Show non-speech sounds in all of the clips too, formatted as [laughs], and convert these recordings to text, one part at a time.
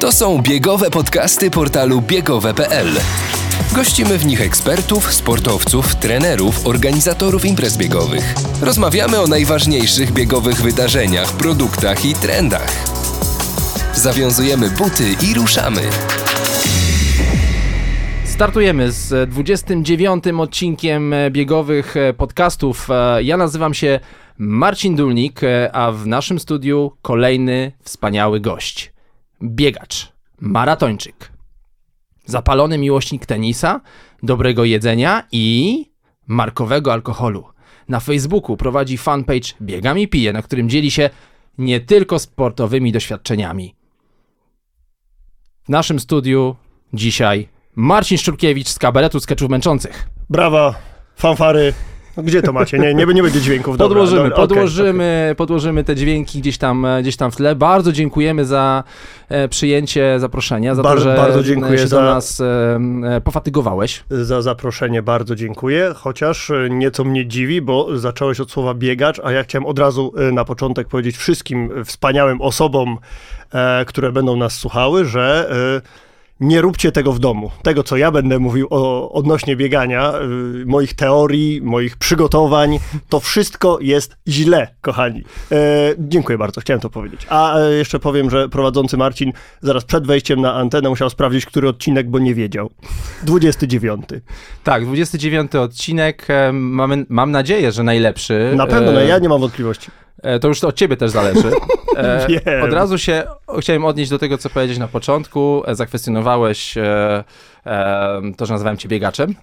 To są biegowe podcasty portalu biegowe.pl. Gościmy w nich ekspertów, sportowców, trenerów, organizatorów imprez biegowych. Rozmawiamy o najważniejszych biegowych wydarzeniach, produktach i trendach. Zawiązujemy buty i ruszamy. Startujemy z 29 odcinkiem biegowych podcastów. Ja nazywam się Marcin Dulnik, a w naszym studiu kolejny wspaniały gość. Biegacz, maratończyk, zapalony miłośnik tenisa, dobrego jedzenia i markowego alkoholu. Na Facebooku prowadzi fanpage Biegam i Piję, na którym dzieli się nie tylko sportowymi doświadczeniami. W naszym studiu dzisiaj Marcin Szczurkiewicz z kabaretu Skeczów Męczących. Brawa, fanfary. No gdzie to macie? Nie, nie, nie będzie dźwięków. Dobra, Podłożymy, dobra, podłożymy, podłożymy te dźwięki gdzieś tam, e, gdzieś tam w tle. Bardzo dziękujemy za e, przyjęcie zaproszenia, za to, Bardzo- że bardzo dziękuję się do za- nas e, e, pofatygowałeś. Za zaproszenie bardzo dziękuję, chociaż e, nieco mnie dziwi, bo zacząłeś od słowa biegacz, a ja chciałem od razu e, na początek powiedzieć wszystkim e, wspaniałym osobom, e, które będą nas słuchały, że e, nie róbcie tego w domu. Tego, co ja będę mówił o, odnośnie biegania, e, moich teorii, moich przygotowań, to wszystko jest źle, kochani. E, dziękuję bardzo, chciałem to powiedzieć. A e, jeszcze powiem, że prowadzący Marcin zaraz przed wejściem na antenę musiał sprawdzić, który odcinek, bo nie wiedział. 29. Tak, 29 odcinek. e, Mamy, mam nadzieję, że najlepszy. Na pewno, no, ja nie mam wątpliwości. E, To już od ciebie też zależy. [laughs] E. Od razu się chciałem odnieść do tego, co powiedziałeś na początku. E, Zakwestionowałeś e, e, to, że nazywałem cię biegaczem.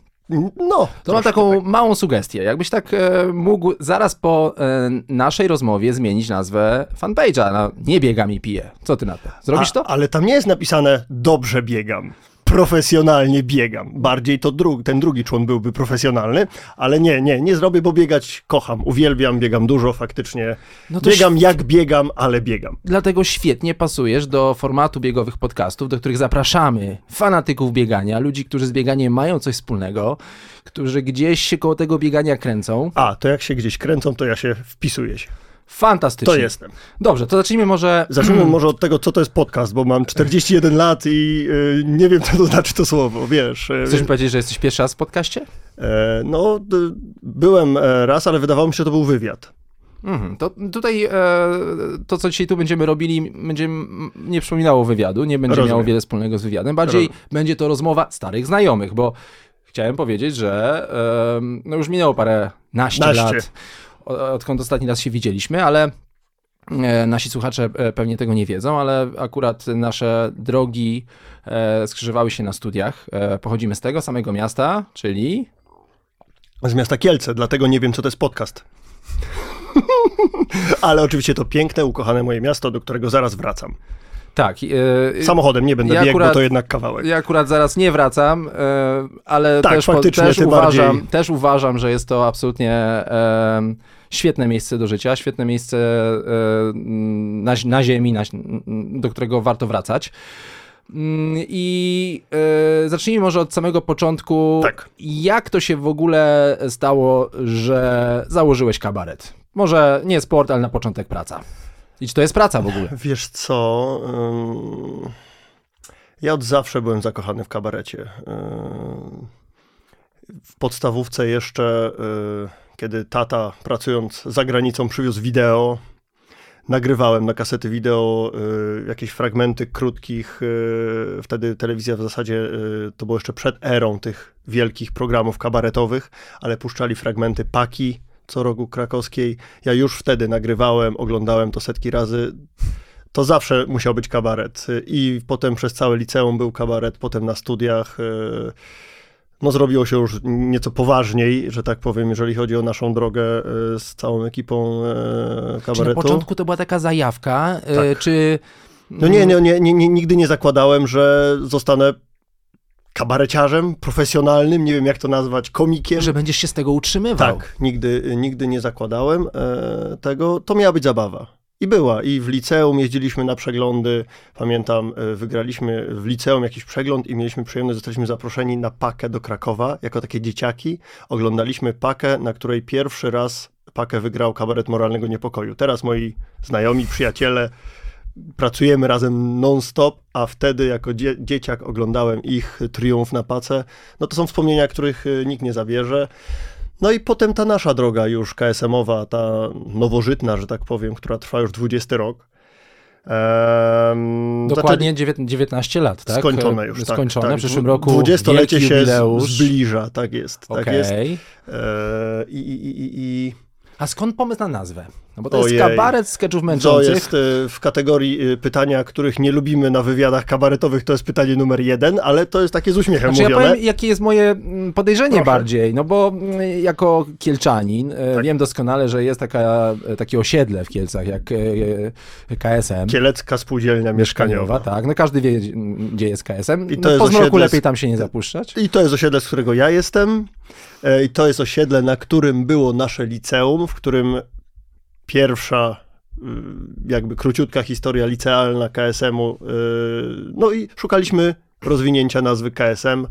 No, To mam taką małą sugestię. Jakbyś tak e, mógł zaraz po e, naszej rozmowie zmienić nazwę fanpage'a na Nie biegam i piję. Co ty na to? Zrobisz A, to? ale tam nie jest napisane dobrze biegam. Profesjonalnie biegam. Bardziej to dru- ten drugi człon byłby profesjonalny, ale nie, nie, nie zrobię, bo biegać kocham. Uwielbiam, biegam dużo faktycznie. No biegam jak biegam, ale biegam. Dlatego świetnie pasujesz do formatu biegowych podcastów, do których zapraszamy fanatyków biegania, ludzi, którzy z bieganiem mają coś wspólnego, którzy gdzieś się koło tego biegania kręcą. A, to jak się gdzieś kręcą, to ja się wpisuję się. Fantastycznie. To jestem. Dobrze, to zacznijmy może. Zacznijmy może od tego, co to jest podcast, bo mam 41 lat i y, nie wiem, co to znaczy to słowo, wiesz. y, Chcesz mi powiedzieć, że jesteś pierwszy raz w podcaście? E, No, d- byłem e, raz, ale wydawało mi się, że to był wywiad. Mhm, to tutaj e, to, co dzisiaj tu będziemy robili, będzie m- nie przypominało wywiadu, nie będzie Rozumiem. miało wiele wspólnego z wywiadem. Bardziej Rozumiem. będzie to rozmowa starych znajomych, bo chciałem powiedzieć, że e, no już minęło parę naście, Naście. lat, odkąd ostatni raz się widzieliśmy, ale e, nasi słuchacze e, pewnie tego nie wiedzą, ale akurat nasze drogi e, skrzyżowały się na studiach. Pochodzimy z tego samego miasta, czyli z miasta Kielce, dlatego nie wiem, co to jest podcast. [laughs] Ale oczywiście to piękne, ukochane moje miasto, do którego zaraz wracam. Tak. e, Samochodem nie będę ja biegł, akurat- bo to jednak kawałek. Ja akurat zaraz nie wracam, e, ale Tak, też, faktycznie, też, uważam, bardziej. też uważam, że jest to absolutnie e, świetne miejsce do życia, świetne miejsce na, na ziemi, na, do którego warto wracać. Mm, I zacznijmy może od samego początku. Tak. Jak to się w ogóle stało, że założyłeś kabaret? Może nie sport, ale na początek praca. I czy to jest praca w ogóle? [laughs] Wiesz co? Ja od zawsze byłem zakochany w kabarecie. W podstawówce jeszcze, y, kiedy tata pracując za granicą przywiózł wideo, nagrywałem na kasety wideo y, jakieś fragmenty krótkich. y, Wtedy telewizja w zasadzie to było jeszcze przed erą tych wielkich programów kabaretowych, ale puszczali fragmenty Paki co roku krakowskiej. Ja już wtedy nagrywałem, oglądałem to setki razy. To zawsze musiał być kabaret. I potem przez całe liceum był kabaret, potem na studiach. y, No zrobiło się już nieco poważniej, że tak powiem, jeżeli chodzi o naszą drogę y, z całą ekipą y, Czy na kabaretu. początku to była taka zajawka, e, Tak. czy... No nie, nie, nie, nie, nie, nigdy nie zakładałem, że zostanę kabareciarzem profesjonalnym, nie wiem jak to nazwać, komikiem. Że będziesz się z tego utrzymywał. Tak, nigdy, nigdy nie zakładałem e, tego. To miała być zabawa. I była. I w liceum jeździliśmy na przeglądy. Pamiętam, e, wygraliśmy w liceum jakiś przegląd i mieliśmy przyjemność, zostaliśmy zaproszeni na pakę do Krakowa jako takie dzieciaki. Oglądaliśmy pakę, na której pierwszy raz pakę wygrał kabaret moralnego niepokoju. Teraz moi znajomi, przyjaciele pracujemy razem non-stop, a wtedy jako dzie dzieciak oglądałem ich triumf na pace. No to są wspomnienia, których y, nikt nie zabierze. No i potem ta nasza droga już KSM-owa, ta nowożytna, że tak powiem, która trwa już 20 rok. Ehm, Dokładnie zaczęli... 19 lat, tak? Skończone już, Skończone tak, w tak. przyszłym roku. Dwudziestolecie się jubileusz. zbliża, tak jest. Okay. Tak jest. Eee, i, i, i, i a skąd pomysł na nazwę? No bo to Ojej. jest kabaret sketchów męczących. To jest y, w kategorii y, pytania, których nie lubimy na wywiadach kabaretowych, to jest pytanie numer jeden, ale to jest takie z uśmiechem znaczy, mówione. Ja powiem, jakie jest moje mm, podejrzenie Proszę. bardziej, no bo mm, jako kielczanin y, tak. wiem doskonale, że jest taka, takie osiedle w Kielcach, jak KSM. Kielecka Spółdzielnia Mieszkaniowa. Tak, no każdy wie, gdzie jest KSM. I to no, jest po zmroku lepiej tam się nie zapuszczać. I to jest osiedle, z którego ja jestem. E, I to jest osiedle, na którym było nasze liceum, w którym pierwsza y, jakby króciutka historia licealna KSM-u. Y, no i szukaliśmy rozwinięcia nazwy KSM.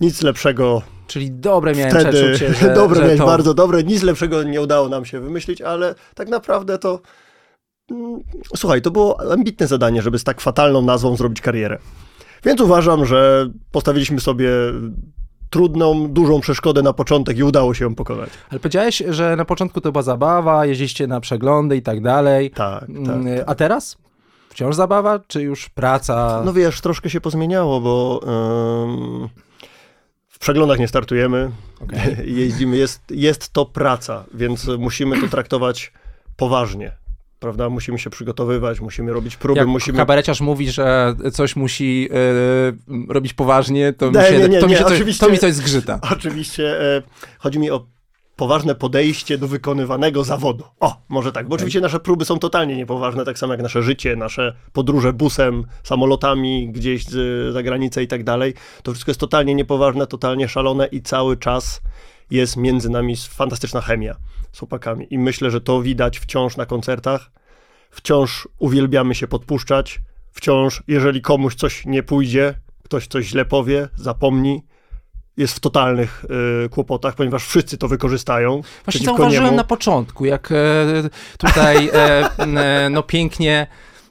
Nic lepszego. Czyli dobre miałem wtedy, przeczucie, że, [laughs] Dobre że miałeś, to... bardzo dobre. Nic lepszego nie udało nam się wymyślić, ale tak naprawdę to mm, słuchaj, to było ambitne zadanie, żeby z tak fatalną nazwą zrobić karierę. Więc uważam, że postawiliśmy sobie trudną, dużą przeszkodę na początek i udało się ją pokonać. Ale powiedziałeś, że na początku to była zabawa, jeździście na przeglądy i tak dalej. Tak, tak. Mm, a teraz? Wciąż zabawa, czy już praca? No wiesz, troszkę się pozmieniało, bo w przeglądach nie startujemy, okay. [laughs] jeździmy, jest, jest to praca, więc musimy to traktować poważnie prawda? Musimy się przygotowywać, musimy robić próby, Jak musimy... kabareciarz mówi, że coś musi yy, robić poważnie, to, mi się, nie, nie, to, mi się coś, to mi coś zgrzyta. [laughs] Oczywiście, e, chodzi mi o poważne podejście do wykonywanego zawodu. O, może tak, bo oczywiście nasze próby są totalnie niepoważne, tak samo jak nasze życie, nasze podróże busem, samolotami gdzieś za granicę i tak dalej. To wszystko jest totalnie niepoważne, totalnie szalone i cały czas jest między nami fantastyczna chemia z chłopakami. I myślę, że to widać wciąż na koncertach. Wciąż uwielbiamy się podpuszczać. Wciąż, jeżeli komuś coś nie pójdzie, ktoś coś źle powie, zapomni, jest w totalnych y, kłopotach, ponieważ wszyscy to wykorzystają. Właśnie zauważyłem niemu. na początku, jak e, tutaj e, e, no pięknie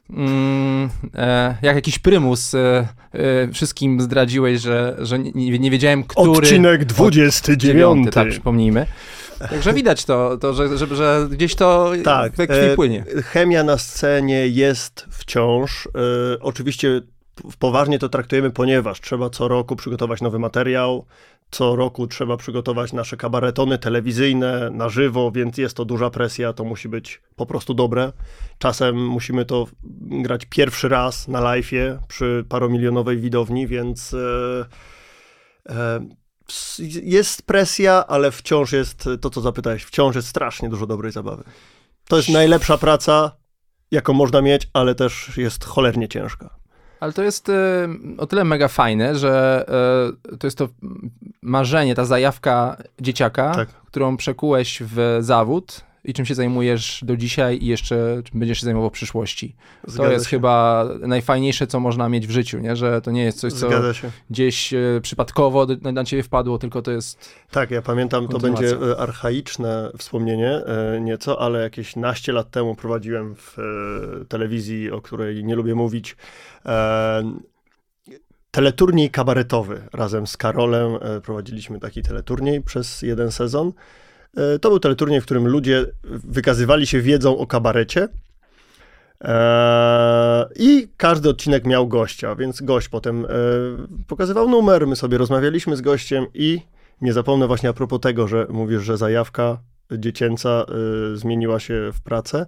Mm, e, jak jakiś prymus e, e, wszystkim zdradziłeś, że, że nie, nie wiedziałem, który... Odcinek 29. tak, przypomnijmy. Także widać to, to że, że, że gdzieś to tak, we krwi płynie. Chemia na scenie jest wciąż. oczywiście poważnie to traktujemy, ponieważ trzeba co roku przygotować nowy materiał, co roku trzeba przygotować nasze kabaretony telewizyjne na żywo, więc jest to duża presja, to musi być po prostu dobre. Czasem musimy to grać pierwszy raz na live'ie przy paromilionowej widowni, więc e, e, jest presja, ale wciąż jest, to co zapytałeś, wciąż jest strasznie dużo dobrej zabawy. To jest najlepsza praca, jaką można mieć, ale też jest cholernie ciężka. Ale to jest e, o tyle mega fajne, że e, to jest to marzenie, ta zajawka dzieciaka, tak. którą przekułeś w zawód i czym się zajmujesz do dzisiaj i jeszcze czym będziesz się zajmował w przyszłości. Zgadza to jest się. chyba najfajniejsze, co można mieć w życiu, nie? że to nie jest coś, co gdzieś e, przypadkowo na ciebie wpadło, tylko to jest... Tak, ja pamiętam, to będzie archaiczne wspomnienie nieco, ale jakieś naście lat temu prowadziłem w telewizji, o której nie lubię mówić, teleturniej kabaretowy. Razem z Karolem e, prowadziliśmy taki teleturniej przez jeden sezon. E, to był teleturniej, w którym ludzie wykazywali się wiedzą o kabarecie. E, I każdy odcinek miał gościa, więc gość potem pokazywał numer, my sobie rozmawialiśmy z gościem i nie zapomnę właśnie a propos tego, że mówisz, że zajawka dziecięca zmieniła się w pracę.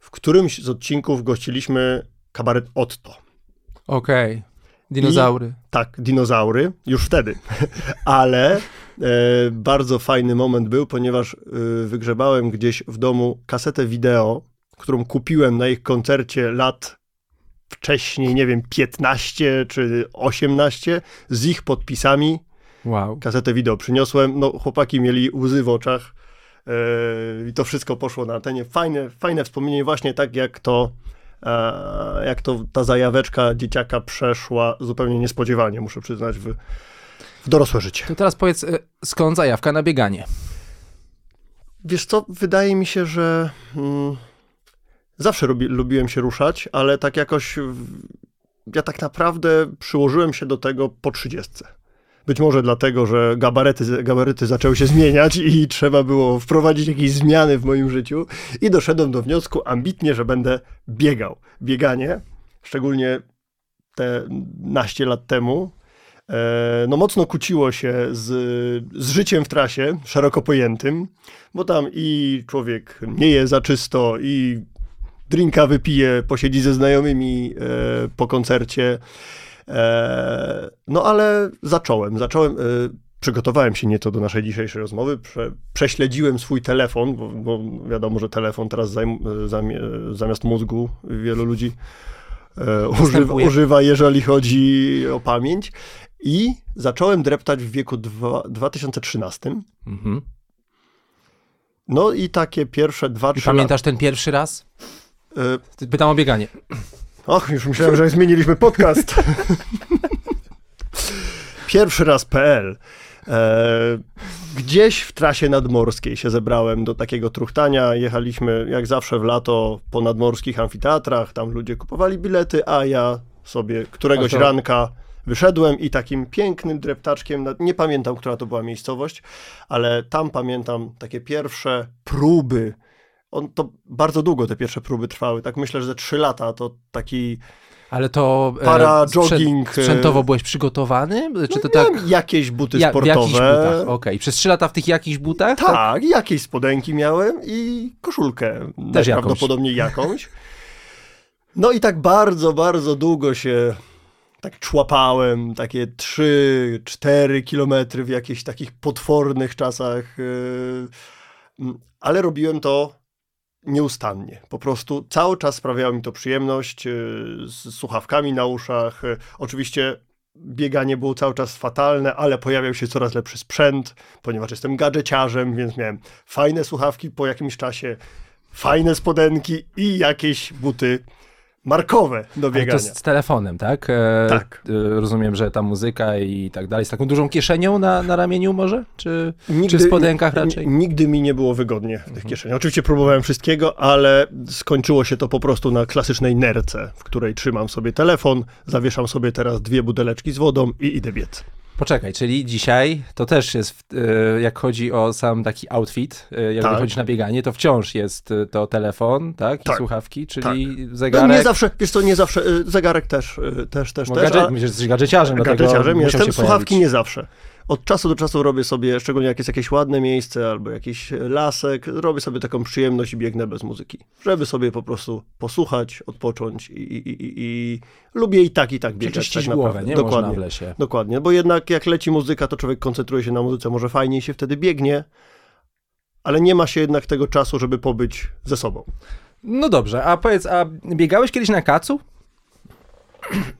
W którymś z odcinków gościliśmy kabaret Otto. Okej. Okay. Dinozaury. I, tak, dinozaury, już wtedy. [laughs] Ale e, bardzo fajny moment był, ponieważ e, wygrzebałem gdzieś w domu kasetę wideo, którą kupiłem na ich koncercie lat wcześniej, nie wiem, 15 czy 18, z ich podpisami. Wow. Kasetę wideo przyniosłem. No, chłopaki mieli łzy w oczach. E, I to wszystko poszło na antenie. Fajne, fajne wspomnienie, właśnie tak jak to jak to ta zajaweczka dzieciaka przeszła zupełnie niespodziewanie, muszę przyznać, w, w dorosłe życie. To teraz powiedz, e, skąd zajawka na bieganie? Wiesz co, wydaje mi się, że mm, zawsze lubi, lubiłem się ruszać, ale tak jakoś w- ja tak naprawdę przyłożyłem się do tego po trzydziestce. Być może dlatego, że gabaryty, gabaryty zaczęły się zmieniać i trzeba było wprowadzić jakieś zmiany w moim życiu i doszedłem do wniosku ambitnie, że będę biegał. Bieganie, szczególnie te naście lat temu, e, no mocno kłóciło się z, z życiem w trasie, szeroko pojętym, bo tam i człowiek nie je za czysto, i drinka wypije, posiedzi ze znajomymi e, po koncercie. E, no ale zacząłem, zacząłem, e, przygotowałem się nieco do naszej dzisiejszej rozmowy, prze, prześledziłem swój telefon, bo, bo wiadomo, że telefon teraz zajm, zamie, zamiast mózgu wielu ludzi e, używa, używa, jeżeli chodzi o pamięć. I zacząłem dreptać w wieku dwa, 2013. Mhm. No i takie pierwsze dwa, I trzy pamiętasz ten pierwszy raz? E, Pytam o bieganie. Och, już myślałem, że zmieniliśmy podcast. Pierwszy raz PL. E, gdzieś w trasie nadmorskiej się zebrałem do takiego truchtania. Jechaliśmy jak zawsze w lato po nadmorskich amfiteatrach. Tam ludzie kupowali bilety, a ja sobie któregoś to- ranka wyszedłem i takim pięknym dreptaczkiem, nie pamiętam, która to była miejscowość, ale tam pamiętam takie pierwsze próby. On to bardzo długo te pierwsze próby trwały. Tak myślę, że ze trzy lata to taki Ale to e, Para, sprzę- jogging, e, sprzętowo byłeś przygotowany? Czy to no, tak... miałem jakieś buty Ja, w sportowe. jakichś butach? Okej. Przez trzy lata w tych jakichś butach? Tak, jakieś spodenki miałem i koszulkę. Też Prawdopodobnie jakąś. No i tak bardzo, bardzo długo się tak człapałem, takie 3-4 kilometry w jakichś takich potwornych czasach, yy, ale robiłem to nieustannie. Po prostu cały czas sprawiało mi to przyjemność, yy, z słuchawkami na uszach. Yy, Oczywiście bieganie było cały czas fatalne, ale pojawiał się coraz lepszy sprzęt, ponieważ jestem gadżeciarzem, więc miałem fajne słuchawki po jakimś czasie, fajne spodenki i jakieś buty markowe do Ale to biegania. z, telefonem, tak? E, Tak. e, rozumiem, że ta muzyka i tak dalej. Z taką dużą kieszenią na, na ramieniu może? Czy, Nigdy- czy w spodenkach raczej? Nigdy mi nie było wygodnie w tych kieszeniach. Oczywiście próbowałem wszystkiego, ale skończyło się to po prostu na klasycznej nerce, w której trzymam sobie telefon, zawieszam sobie teraz dwie buteleczki z wodą i idę biec. Poczekaj, czyli dzisiaj to też jest, e, jak chodzi o sam taki outfit, e, jak Tak. wychodzisz na bieganie, to wciąż jest e, to telefon, tak? I Tak. słuchawki, czyli No, zegarek. nie zawsze, wiesz co, nie zawsze, zegarek też, też, też, Bo też. gadżet, a- myślisz, że jesteś gadżeciarzem, gadżeciarzem jestem, się słuchawki pojawić. nie zawsze. Od czasu do czasu robię sobie, szczególnie jak jest jakieś ładne miejsce albo jakiś lasek, robię sobie taką przyjemność i biegnę bez muzyki. Żeby sobie po prostu posłuchać, odpocząć i, i, i, i lubię i tak, i tak biegać. Przeczyścić tak głowę, naprawdę. nie? Dokładnie. Można w lesie. Dokładnie, bo jednak jak leci muzyka, to człowiek koncentruje się na muzyce, może fajniej się wtedy biegnie, ale nie ma się jednak tego czasu, żeby pobyć ze sobą. No dobrze, a powiedz, a biegałeś kiedyś na kacu?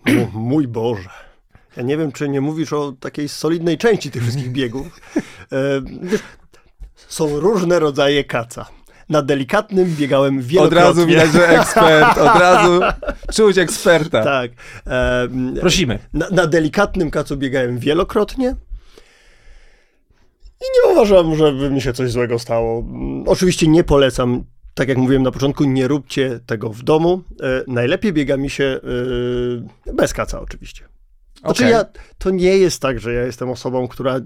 O, mój Boże. Ja nie wiem, czy nie mówisz o takiej solidnej części tych wszystkich biegów. E, są różne rodzaje kaca. Na delikatnym biegałem Od wielokrotnie. razu widać, że ekspert, od razu czuć eksperta. Tak. E, Prosimy. na, na delikatnym kacu biegałem wielokrotnie. I nie uważam, żeby mi się coś złego stało. Oczywiście nie polecam, tak jak mówiłem na początku, nie róbcie tego w domu. E, najlepiej biega mi się e, bez kaca oczywiście. Znaczy Okej. ja, to nie jest tak, że ja jestem osobą, która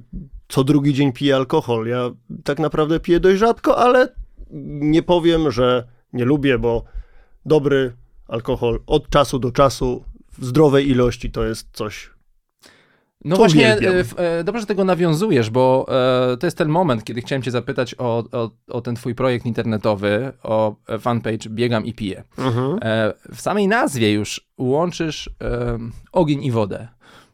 co drugi dzień pije alkohol. Ja tak naprawdę piję dość rzadko, ale nie powiem, że nie lubię, bo dobry alkohol od czasu do czasu w zdrowej ilości to jest coś. No właśnie, e, e, dobrze, że tego nawiązujesz, bo e, to jest ten moment, kiedy chciałem cię zapytać o, o, o ten twój projekt internetowy, o fanpage Biegam i Piję. E, w samej nazwie już łączysz e, ogień i wodę.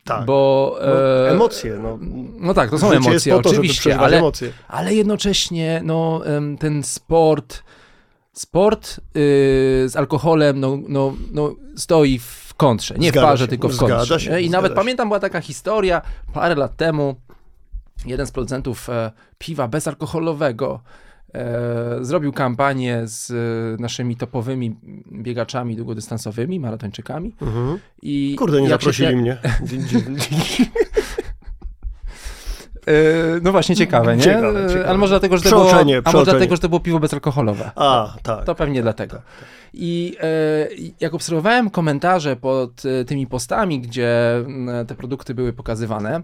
Tak. Bo, No, e, emocje. No. No tak, to są emocje, to, oczywiście, ale, emocje. ale jednocześnie no, ten sport, sport y, z alkoholem no, no, no, stoi w kontrze, nie Zgadza w parze, się, tylko w kontrze. się? I nawet się. pamiętam, była taka historia parę lat temu, jeden z producentów e, piwa bezalkoholowego zrobił kampanię z e, naszymi topowymi biegaczami długodystansowymi, maratończykami. I Kurde, nie się zaprosili te- mnie. [laughs] E, no właśnie, ciekawe, nie? Ciekawe, ciekawe. Ale może dlatego, że to było, Przeoczenie, a może przeoczenie. dlatego, że to było piwo bezalkoholowe. A, tak. To pewnie dlatego. I e, jak obserwowałem komentarze pod e, tymi postami, gdzie m, te produkty były pokazywane,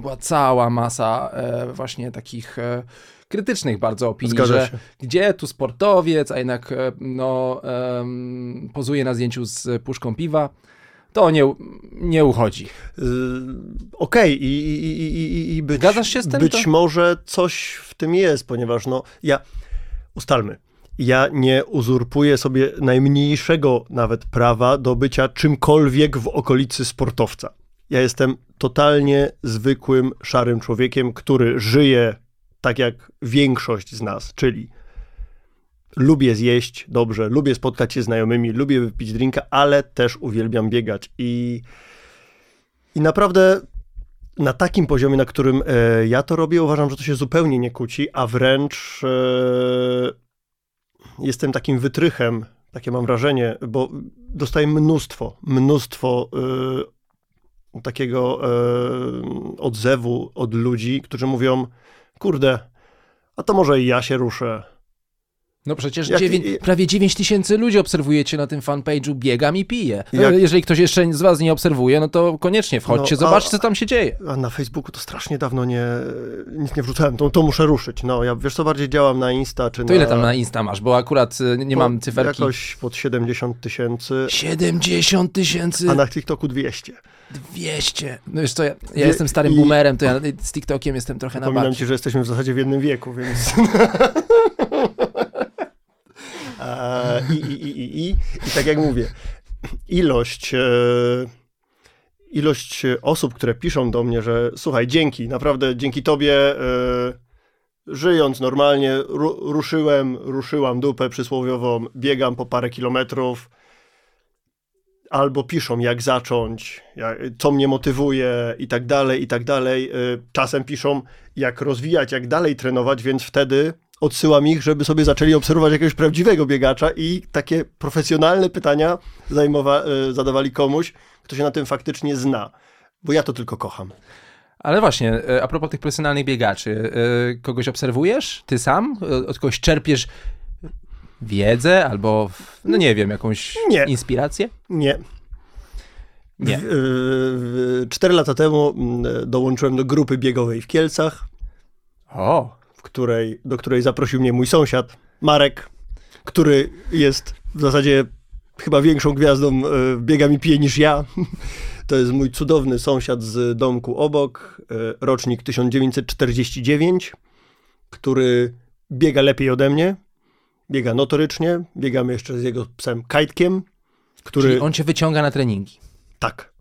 była cała masa e, właśnie takich e, krytycznych bardzo opinii, Zgadza że się. gdzie tu sportowiec, a jednak e, no, em, pozuje na zdjęciu z puszką piwa, to nie, nie uchodzi. Y, Okej, i, i, i, i, i być, Zgadzasz się z tym? być To- może coś w tym jest, ponieważ no, ja, ustalmy, ja nie uzurpuję sobie najmniejszego nawet prawa do bycia czymkolwiek w okolicy sportowca. Ja jestem totalnie zwykłym, szarym człowiekiem, który żyje tak jak większość z nas, czyli lubię zjeść dobrze, lubię spotkać się z znajomymi, lubię wypić drinka, ale też uwielbiam biegać. I i naprawdę na takim poziomie, na którym e, ja to robię, uważam, że to się zupełnie nie kłóci, a wręcz e, jestem takim wytrychem, takie mam wrażenie, bo dostaję mnóstwo, mnóstwo e, takiego e, odzewu od ludzi, którzy mówią, kurde, a to może i ja się ruszę. No przecież Jak- dziewię- prawie 9 tysięcy ludzi obserwujecie na tym fanpage'u Biegam i piję. Jak- Jeżeli ktoś jeszcze z was nie obserwuje, no to koniecznie wchodźcie, No, a- zobaczcie, co tam się dzieje. A na Facebooku to strasznie dawno nie, nic nie wrzucałem, to, to muszę ruszyć. No, ja wiesz co, bardziej działam na Insta, czy To na... ile tam na Insta masz? Bo akurat y, nie po- mam cyferki. Jakoś pod 70 tysięcy, 70 tysięcy a na TikToku 200. 200. No wiesz co, ja, ja Wie- jestem starym i- boomerem, to ja z TikTokiem jestem trochę na bacie. ci, że jesteśmy w zasadzie w jednym wieku, więc... [laughs] I, i, i, i, i, I tak jak mówię, ilość, e, ilość osób, które piszą do mnie, że słuchaj, dzięki, naprawdę dzięki tobie, e, żyjąc normalnie, ru, ruszyłem, ruszyłam dupę przysłowiową, biegam po parę kilometrów, albo piszą, jak zacząć, jak, co mnie motywuje i tak dalej, i tak dalej. Czasem piszą, jak rozwijać, jak dalej trenować, więc wtedy odsyłam ich, żeby sobie zaczęli obserwować jakiegoś prawdziwego biegacza i takie profesjonalne pytania zajmowa- y, zadawali komuś, kto się na tym faktycznie zna. Bo ja to tylko kocham. Ale właśnie, y, a propos tych profesjonalnych biegaczy, y, kogoś obserwujesz? Ty sam? Od kogoś czerpiesz wiedzę albo, no nie wiem, jakąś Nie. inspirację? Nie. Nie. Cztery lata temu mm, dołączyłem do grupy biegowej w Kielcach. O, w której, do której zaprosił mnie mój sąsiad, Marek, który jest w zasadzie chyba większą gwiazdą e, biega mi pije niż ja. [laughs] To jest mój cudowny sąsiad z domku obok, e, rocznik 1949, który biega lepiej ode mnie, biega notorycznie, biegamy jeszcze z jego psem Kajtkiem, który... czyli on cię wyciąga na treningi. Tak.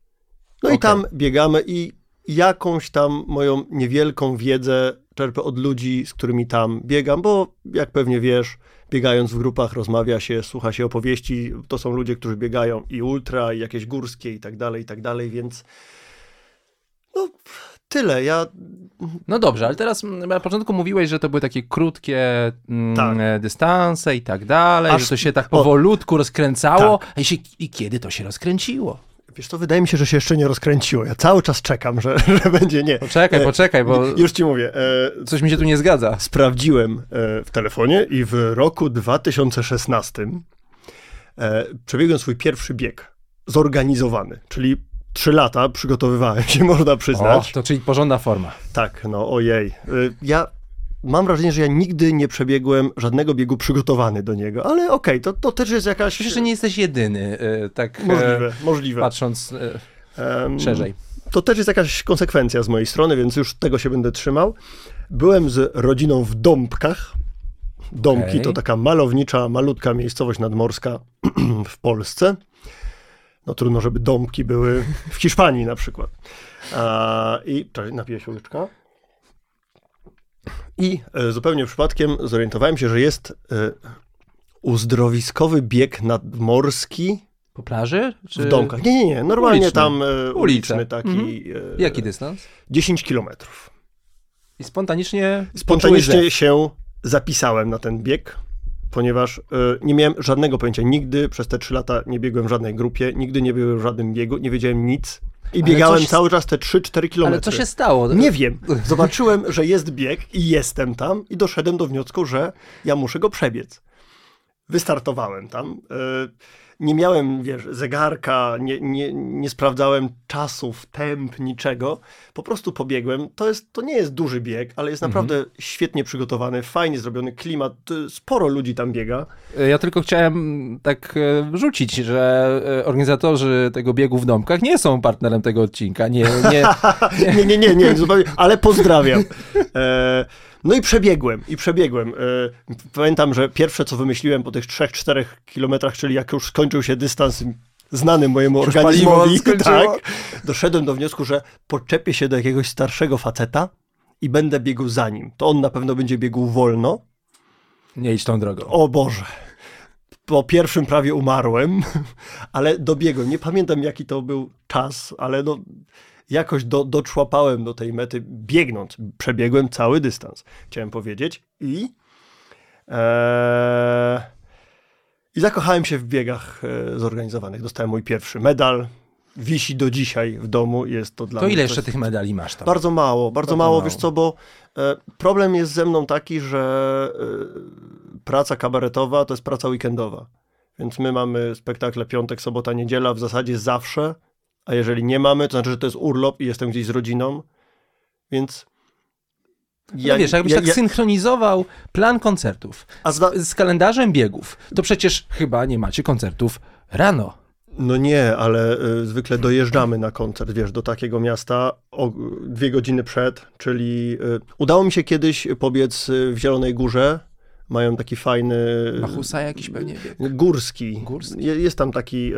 No i Okej. tam biegamy i jakąś tam moją niewielką wiedzę czerpię od ludzi, z którymi tam biegam, bo jak pewnie wiesz, biegając w grupach rozmawia się, słucha się opowieści, to są ludzie, którzy biegają i ultra, i jakieś górskie i tak dalej, i tak dalej, więc no tyle. Ja No dobrze, ale teraz mm, na początku mówiłeś, że to były takie krótkie mm, Tak. dystanse i tak dalej, Aż- że to się tak o- powolutku rozkręcało. A i, się, I kiedy to się rozkręciło? Wiesz co, wydaje mi się, że się jeszcze nie rozkręciło. Ja cały czas czekam, że, [laughs] że będzie nie. Poczekaj, E, poczekaj, bo [laughs] Już ci mówię. E, coś mi się tu nie zgadza. sprawdziłem e, w telefonie i w roku 2016 e, przebiegłem swój pierwszy bieg zorganizowany, czyli trzy lata przygotowywałem się, [laughs] można O, przyznać. to czyli porządna forma. Tak, no ojej. Ja mam wrażenie, że ja nigdy nie przebiegłem żadnego biegu przygotowany do niego, ale okej, to, to też jest jakaś... Przecież że nie jesteś jedyny, e, tak e, Możliwe, możliwe. patrząc Em, szerzej. To też jest jakaś konsekwencja z mojej strony, więc już tego się będę trzymał. Byłem z rodziną w Dąbkach. Dąbki Okej. to taka malownicza, malutka miejscowość nadmorska [clears throat] w Polsce. No trudno, żeby Dąbki były w Hiszpanii na przykład. A, I czekaj, napiję się łyczka. I e, zupełnie przypadkiem zorientowałem się, że jest e, uzdrowiskowy bieg nadmorski Po plaży? Czy... w Dąbkach. Nie, nie, nie, normalnie Uliczny. tam e, uliczny taki. Mhm. e, Jaki dystans? 10 kilometrów. I spontanicznie Spontanicznie się zapisałem na ten bieg, ponieważ nie miałem żadnego pojęcia. Nigdy przez te 3 lata nie biegłem w żadnej grupie, nigdy nie byłem w żadnym biegu, nie wiedziałem nic. I biegałem coś- cały czas te 3-4 kilometry. Ale co się stało? Nie wiem. Zobaczyłem, że jest bieg i jestem tam i doszedłem do wniosku, że ja muszę go przebiec. Wystartowałem tam. e, Nie miałem, wiesz, zegarka, nie, nie, nie sprawdzałem czasów, temp, niczego. Po prostu pobiegłem. To, jest, to nie jest duży bieg, ale jest naprawdę świetnie przygotowany, fajnie zrobiony klimat. e, Sporo ludzi tam biega. Ja tylko chciałem tak e, rzucić, że e, organizatorzy tego biegu w domkach nie są partnerem tego odcinka. Nie, nie, [laughs] Nie, nie, nie, nie, zupełnie, ale pozdrawiam. E, no i przebiegłem, i przebiegłem. E, pamiętam, że pierwsze, co wymyśliłem po tych 3-4 kilometrach, czyli jak już skończył się dystans znany mojemu Już organizmowi, [laughs] tak, doszedłem do wniosku, że podczepię się do jakiegoś starszego faceta i będę biegł za nim. To on na pewno będzie biegł wolno. nie idź tą drogą. O Boże. Po pierwszym prawie umarłem, [laughs] ale dobiegłem. Nie pamiętam, jaki to był czas, ale no, jakoś do, doczłapałem do tej mety biegnąc. Przebiegłem cały dystans, chciałem powiedzieć. I, e, i zakochałem się w biegach e, zorganizowanych. Dostałem mój pierwszy medal. Wisi do dzisiaj w domu. Jest to dla To mnie ile coś- jeszcze tych medali masz tam? bardzo mało, bardzo, Bardzo mało, mało. wiesz co, bo e, problem jest ze mną taki, że e, praca kabaretowa to jest praca weekendowa. Więc my mamy spektakle piątek, sobota, niedziela w zasadzie zawsze, a jeżeli nie mamy, to znaczy, że to jest urlop i jestem gdzieś z rodziną, więc... Ja, no wiesz, jakbyś ja- tak ja- synchronizował plan koncertów a zda- z kalendarzem biegów, to przecież chyba nie macie koncertów rano. No nie, ale y, zwykle dojeżdżamy na koncert, wiesz, do takiego miasta o, dwie godziny przed, czyli y, udało mi się kiedyś pobiec y, w Zielonej Górze, mają taki fajny... Machusa jakiś pewnie bieg. Górski. Górski. Je- Jest tam taki e,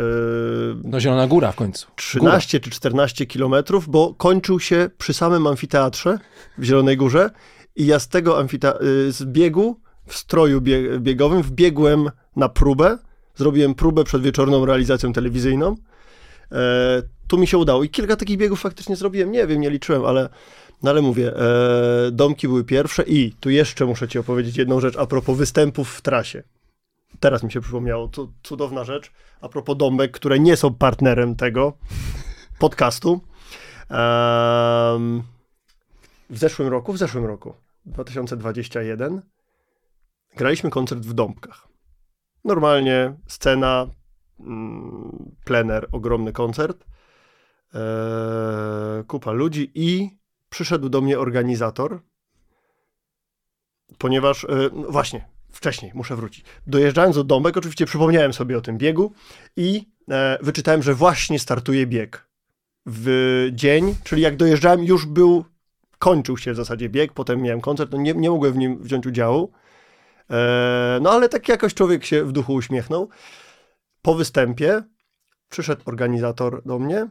No Zielona Góra w końcu. 13 czy 14 kilometrów, bo kończył się przy samym amfiteatrze w Zielonej Górze i ja z tego y, z biegu w stroju bie- biegowym wbiegłem na próbę, zrobiłem próbę przed wieczorną realizacją telewizyjną. E, tu mi się udało i kilka takich biegów faktycznie zrobiłem, nie wiem, nie liczyłem, ale no ale mówię, e, domki były pierwsze i tu jeszcze muszę ci opowiedzieć jedną rzecz a propos występów w trasie. Teraz mi się przypomniało, cu- cudowna rzecz, a propos domek, które nie są partnerem tego podcastu. W zeszłym roku, w zeszłym roku, 2021, graliśmy koncert w Dąbkach. Normalnie scena, mm, plener, ogromny koncert, e, kupa ludzi i przyszedł do mnie organizator, ponieważ, e, no właśnie, wcześniej, muszę wrócić. Dojeżdżając do Dąbek, oczywiście przypomniałem sobie o tym biegu i e, wyczytałem, że właśnie startuje bieg w dzień, czyli jak dojeżdżałem, już był, kończył się w zasadzie bieg, potem miałem koncert, no nie, nie mogłem w nim wziąć udziału, e, no ale tak jakoś człowiek się w duchu uśmiechnął. Po występie przyszedł organizator do mnie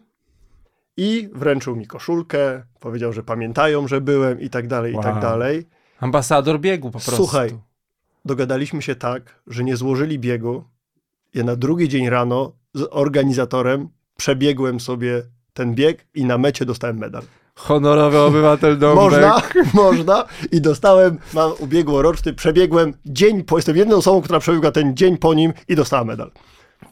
i wręczył mi koszulkę, powiedział, że pamiętają, że byłem i tak dalej, i tak Wow. dalej. Ambasador biegu po prostu. Słuchaj, dogadaliśmy się tak, że nie złożyli biegu. Ja na drugi dzień rano z organizatorem przebiegłem sobie ten bieg i na mecie dostałem medal. Honorowy obywatel Dąbek. Można, [laughs] można. I dostałem, mam ubiegłoroczny, przebiegłem dzień po, jestem jedną osobą, która przebiegła ten dzień po nim i dostała medal.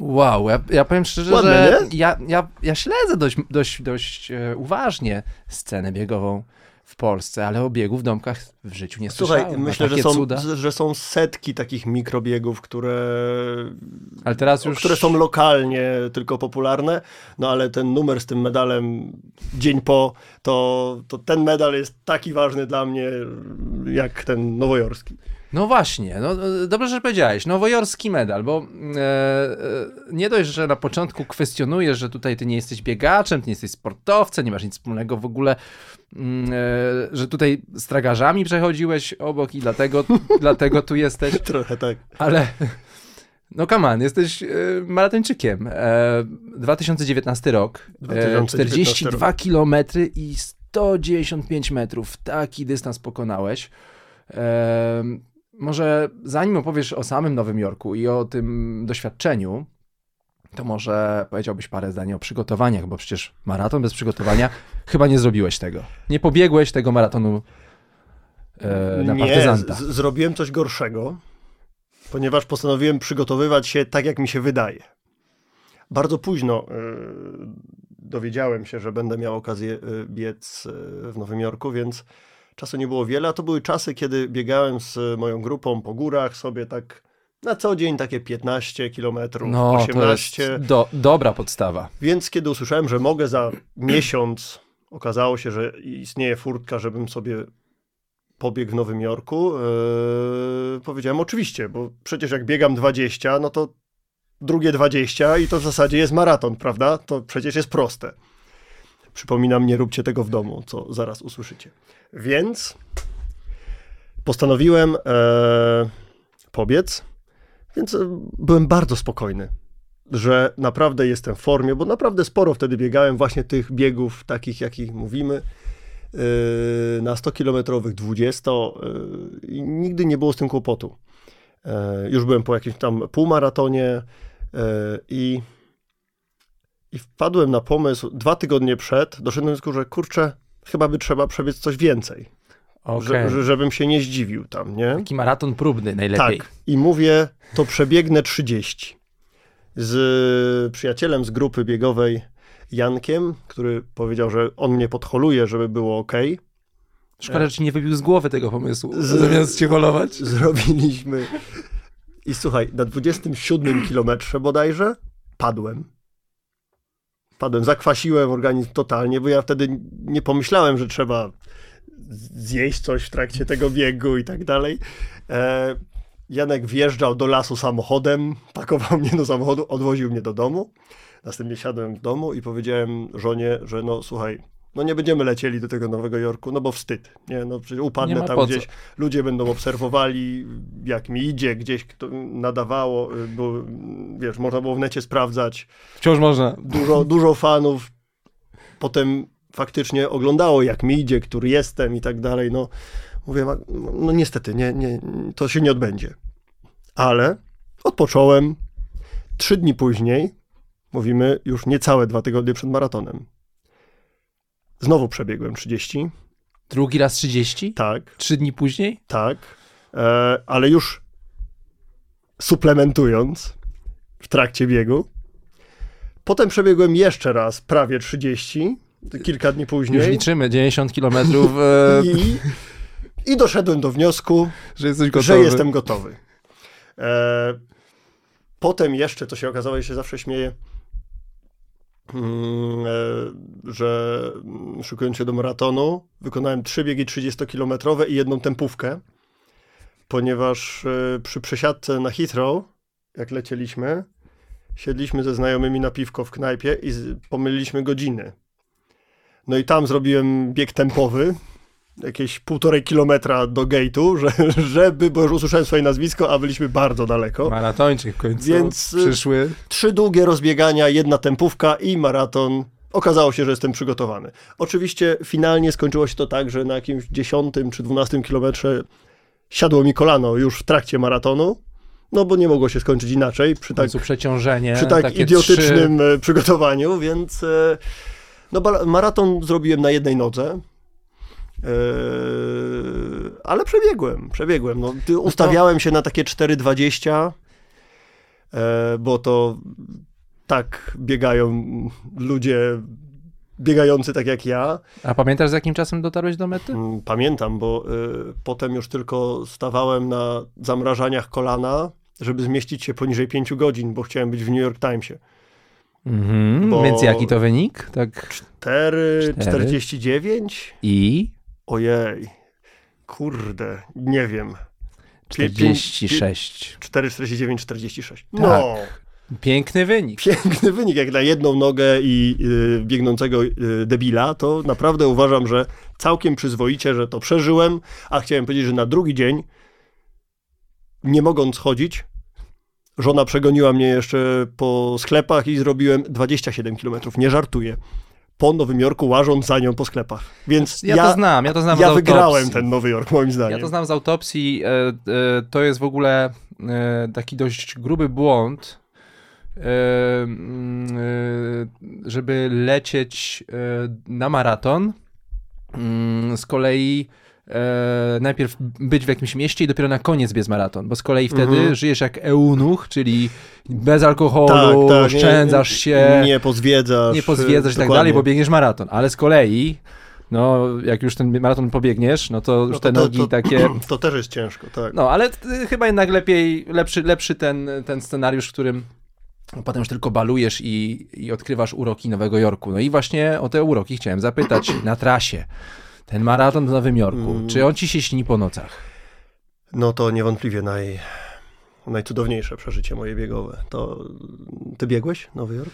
Wow, ja, ja powiem szczerze, Ładne, że nie? ja, ja, ja śledzę dość, dość, dość e, uważnie scenę biegową w Polsce, ale o biegu w domkach w życiu nie Słuchaj, słyszałem. Myślę, że są, cuda. że są setki takich mikrobiegów, które Ale teraz już... które są lokalnie tylko popularne, no ale ten numer z tym medalem dzień po, to, to ten medal jest taki ważny dla mnie, jak ten nowojorski. No właśnie, no, e, dobrze, że powiedziałeś. Nowojorski medal, bo e, e, nie dość, że na początku kwestionujesz, że tutaj ty nie jesteś biegaczem, ty nie jesteś sportowcem, nie masz nic wspólnego w ogóle, mm, e, że tutaj z tragarzami przechodziłeś obok i dlatego, [laughs] dlatego tu jesteś. Trochę tak. Ale no come on, jesteś e, maratończykiem. E, 2019 rok, e, 2019 42 kilometry i 195 metrów. Taki dystans pokonałeś. E, może zanim opowiesz o samym Nowym Jorku i o tym doświadczeniu, to może powiedziałbyś parę zdań o przygotowaniach, bo przecież maraton bez przygotowania [laughs] chyba nie zrobiłeś tego. Nie pobiegłeś tego maratonu e, na nie, partyzanta. z, zrobiłem coś gorszego, ponieważ postanowiłem przygotowywać się tak, jak mi się wydaje. Bardzo późno y, dowiedziałem się, że będę miał okazję y, biec y, w Nowym Jorku, więc czasu nie było wiele, a to były czasy, kiedy biegałem z moją grupą po górach sobie tak na co dzień takie 15 kilometrów, No, to 18. jest do, dobra podstawa. Więc kiedy usłyszałem, że mogę za miesiąc, okazało się, że istnieje furtka, żebym sobie pobiegł w Nowym Jorku, yy, powiedziałem oczywiście, bo przecież jak biegam 20, no to drugie 20 i to w zasadzie jest maraton, prawda? To przecież jest proste. Przypominam, nie róbcie tego w domu, co zaraz usłyszycie. Więc postanowiłem e, pobiec, więc e, byłem bardzo spokojny, że naprawdę jestem w formie, bo naprawdę sporo wtedy biegałem właśnie tych biegów takich, jakich mówimy, yy, na 100 kilometrowych, 20 yy, i nigdy nie było z tym kłopotu. Już byłem po jakimś tam półmaratonie i, i wpadłem na pomysł dwa tygodnie przed, doszedłem do wniosku, że kurczę, chyba by trzeba przebiec coś więcej, Okej. że, że, żebym się nie zdziwił tam, nie? Taki maraton próbny najlepiej. Tak. I mówię, to przebiegnę 30. Z przyjacielem z grupy biegowej Jankiem, który powiedział, że on mnie podholuje, żeby było ok. Szkoda, że nie wybił z głowy tego pomysłu, Z- zamiast cię holować. [laughs] Zrobiliśmy. I słuchaj, na 27 kilometrze bodajże padłem. Padłem, zakwasiłem organizm totalnie, bo ja wtedy nie pomyślałem, że trzeba zjeść coś w trakcie tego biegu i tak dalej. E, Janek wjeżdżał do lasu samochodem, pakował mnie do samochodu, odwoził mnie do domu. Następnie siadłem w domu i powiedziałem żonie, że no słuchaj, no nie będziemy lecieli do tego Nowego Jorku, no bo wstyd, nie, no przecież upadnę tam co. gdzieś, ludzie będą obserwowali, jak mi idzie, gdzieś kto nadawało, y, bo wiesz, można było w necie sprawdzać, Wciąż można. dużo, dużo fanów potem faktycznie oglądało, jak mi idzie, który jestem i tak dalej. No, mówię, no niestety, nie, nie, to się nie odbędzie. Ale odpocząłem. Trzy dni później, mówimy już niecałe dwa tygodnie przed maratonem. Znowu przebiegłem 30. Drugi raz 30? Tak, Trzy dni później? tak, e, ale już suplementując w trakcie biegu. Potem przebiegłem jeszcze raz prawie 30, kilka dni później. Już liczymy, 90 kilometrów, e, [laughs] I, I doszedłem do wniosku, że że jestem gotowy. E, potem jeszcze, to się okazało, ja się zawsze śmieję, że mm, szykując się do maratonu, wykonałem trzy biegi 30-kilometrowe i jedną tempówkę, ponieważ e, przy przesiadce na Heathrow, jak lecieliśmy, siedliśmy ze znajomymi na piwko w knajpie i pomyliliśmy godziny. No i tam zrobiłem bieg tempowy, jakieś półtorej kilometra do gate'u, że, żeby, bo już usłyszałem swoje nazwisko, a byliśmy bardzo daleko. Maratończyk w końcu Więc, y, przyszły. Trzy długie rozbiegania, jedna tempówka i maraton. Okazało się, że jestem przygotowany. Oczywiście finalnie skończyło się to tak, że na jakimś 10 czy 12 kilometrze siadło mi kolano już w trakcie maratonu, no bo nie mogło się skończyć inaczej przy tak przeciążenie. przy tak idiotycznym e, przygotowaniu, więc e, no, maraton zrobiłem na jednej nodze. E, ale przebiegłem, przebiegłem. No, ty, ustawiałem się na takie 4,20, e, bo to tak biegają ludzie biegający tak jak ja. A pamiętasz, z jakim czasem dotarłeś do mety? Mm, Pamiętam, bo y, potem już tylko stawałem na zamrażaniach kolana, żeby zmieścić się poniżej 5 godzin, bo chciałem być w New York Timesie. Mhm, bo- Więc jaki to wynik? Tak 4, Cztery. 49? i Ojej, kurde, nie wiem. 46. 4, 49, 46. Tak. No, Piękny wynik. piękny wynik, jak na jedną nogę i y, biegnącego y, debila, to naprawdę uważam, że całkiem przyzwoicie, że to przeżyłem, a chciałem powiedzieć, że na drugi dzień, nie mogąc chodzić, żona przegoniła mnie jeszcze po sklepach i zrobiłem 27 km, nie żartuję, po Nowym Jorku łażąc za nią po sklepach. Więc Ja, ja, to znam, ja to znam ja autopsji. wygrałem ten Nowy Jork, moim zdaniem. Ja to znam z autopsji. E, e, to jest w ogóle e, taki dość gruby błąd, mm, żeby lecieć na maraton. Mm, Z kolei e, najpierw być w jakimś mieście i dopiero na koniec biec maraton, bo z kolei wtedy Mhm. żyjesz jak eunuch, czyli bez alkoholu, Tak, tak, nie- oszczędzasz się, Nie pozwiedzasz. nie pozwiedzasz i tak dalej, bo biegniesz maraton. Ale z kolei, no jak już ten maraton pobiegniesz, no to już No te to- nogi to- takie... [clears throat] To też jest ciężko, tak. No, ale chyba jednak lepiej, lepszy, lepszy ten, ten scenariusz, w którym potem już tylko balujesz i, i odkrywasz uroki Nowego Jorku. No i właśnie o te uroki chciałem zapytać na trasie. Ten maraton w Nowym Jorku, Mm. czy on ci się śni po nocach? No to niewątpliwie naj, najcudowniejsze przeżycie moje biegowe. To ty biegłeś Nowy Jork?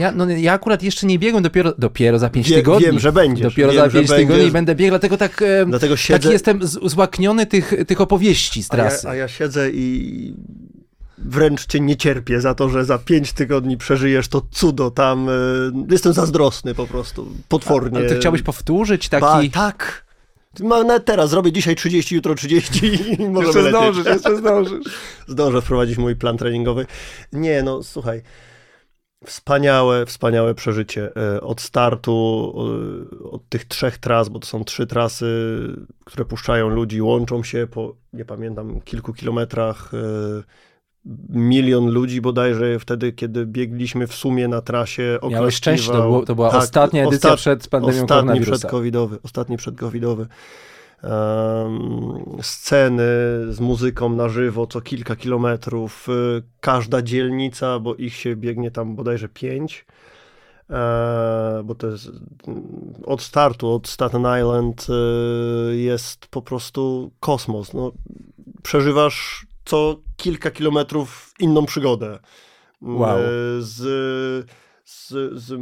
Ja, no, ja akurat jeszcze nie biegłem dopiero, dopiero za 5 Wie- tygodni. wiem, że będziesz. Dopiero Wiem, za że 5 tygodni będziesz. będę biegł, dlatego tak, e, Dlatego tak siedzę, jestem z- uzłakniony tych, tych opowieści z a ja, trasy. a ja siedzę i wręcz cię nie cierpię za to, że za pięć tygodni przeżyjesz to cudo tam. y, Jestem zazdrosny po prostu, potwornie. Ale ty chciałbyś powtórzyć taki... Ba, tak. Ma, nawet teraz zrobię dzisiaj 30, jutro 30 [laughs] i możemy Jeszcze lecieć. zdążysz, jeszcze [laughs] zdążysz. Zdążę wprowadzić mój plan treningowy. Nie, no słuchaj. Wspaniałe, wspaniałe przeżycie. E, Od startu, e, od tych trzech tras, bo to są trzy trasy, które puszczają ludzi, łączą się po, nie pamiętam, kilku kilometrach. Milion ludzi bodajże wtedy, kiedy biegliśmy w sumie na trasie. Miałeś szczęście, to, oklaskiwał. było, to była Tak, ostatnia edycja ostat- przed pandemią Ostatni przedcovidowy, ostatni przedcovidowy. Um, sceny z muzyką na żywo co kilka kilometrów, y, każda dzielnica, bo ich się biegnie tam bodajże pięć, e, bo to jest od startu, od Staten Island y, jest po prostu kosmos. No, przeżywasz co kilka kilometrów inną przygodę. Wow. E, Z, z, z,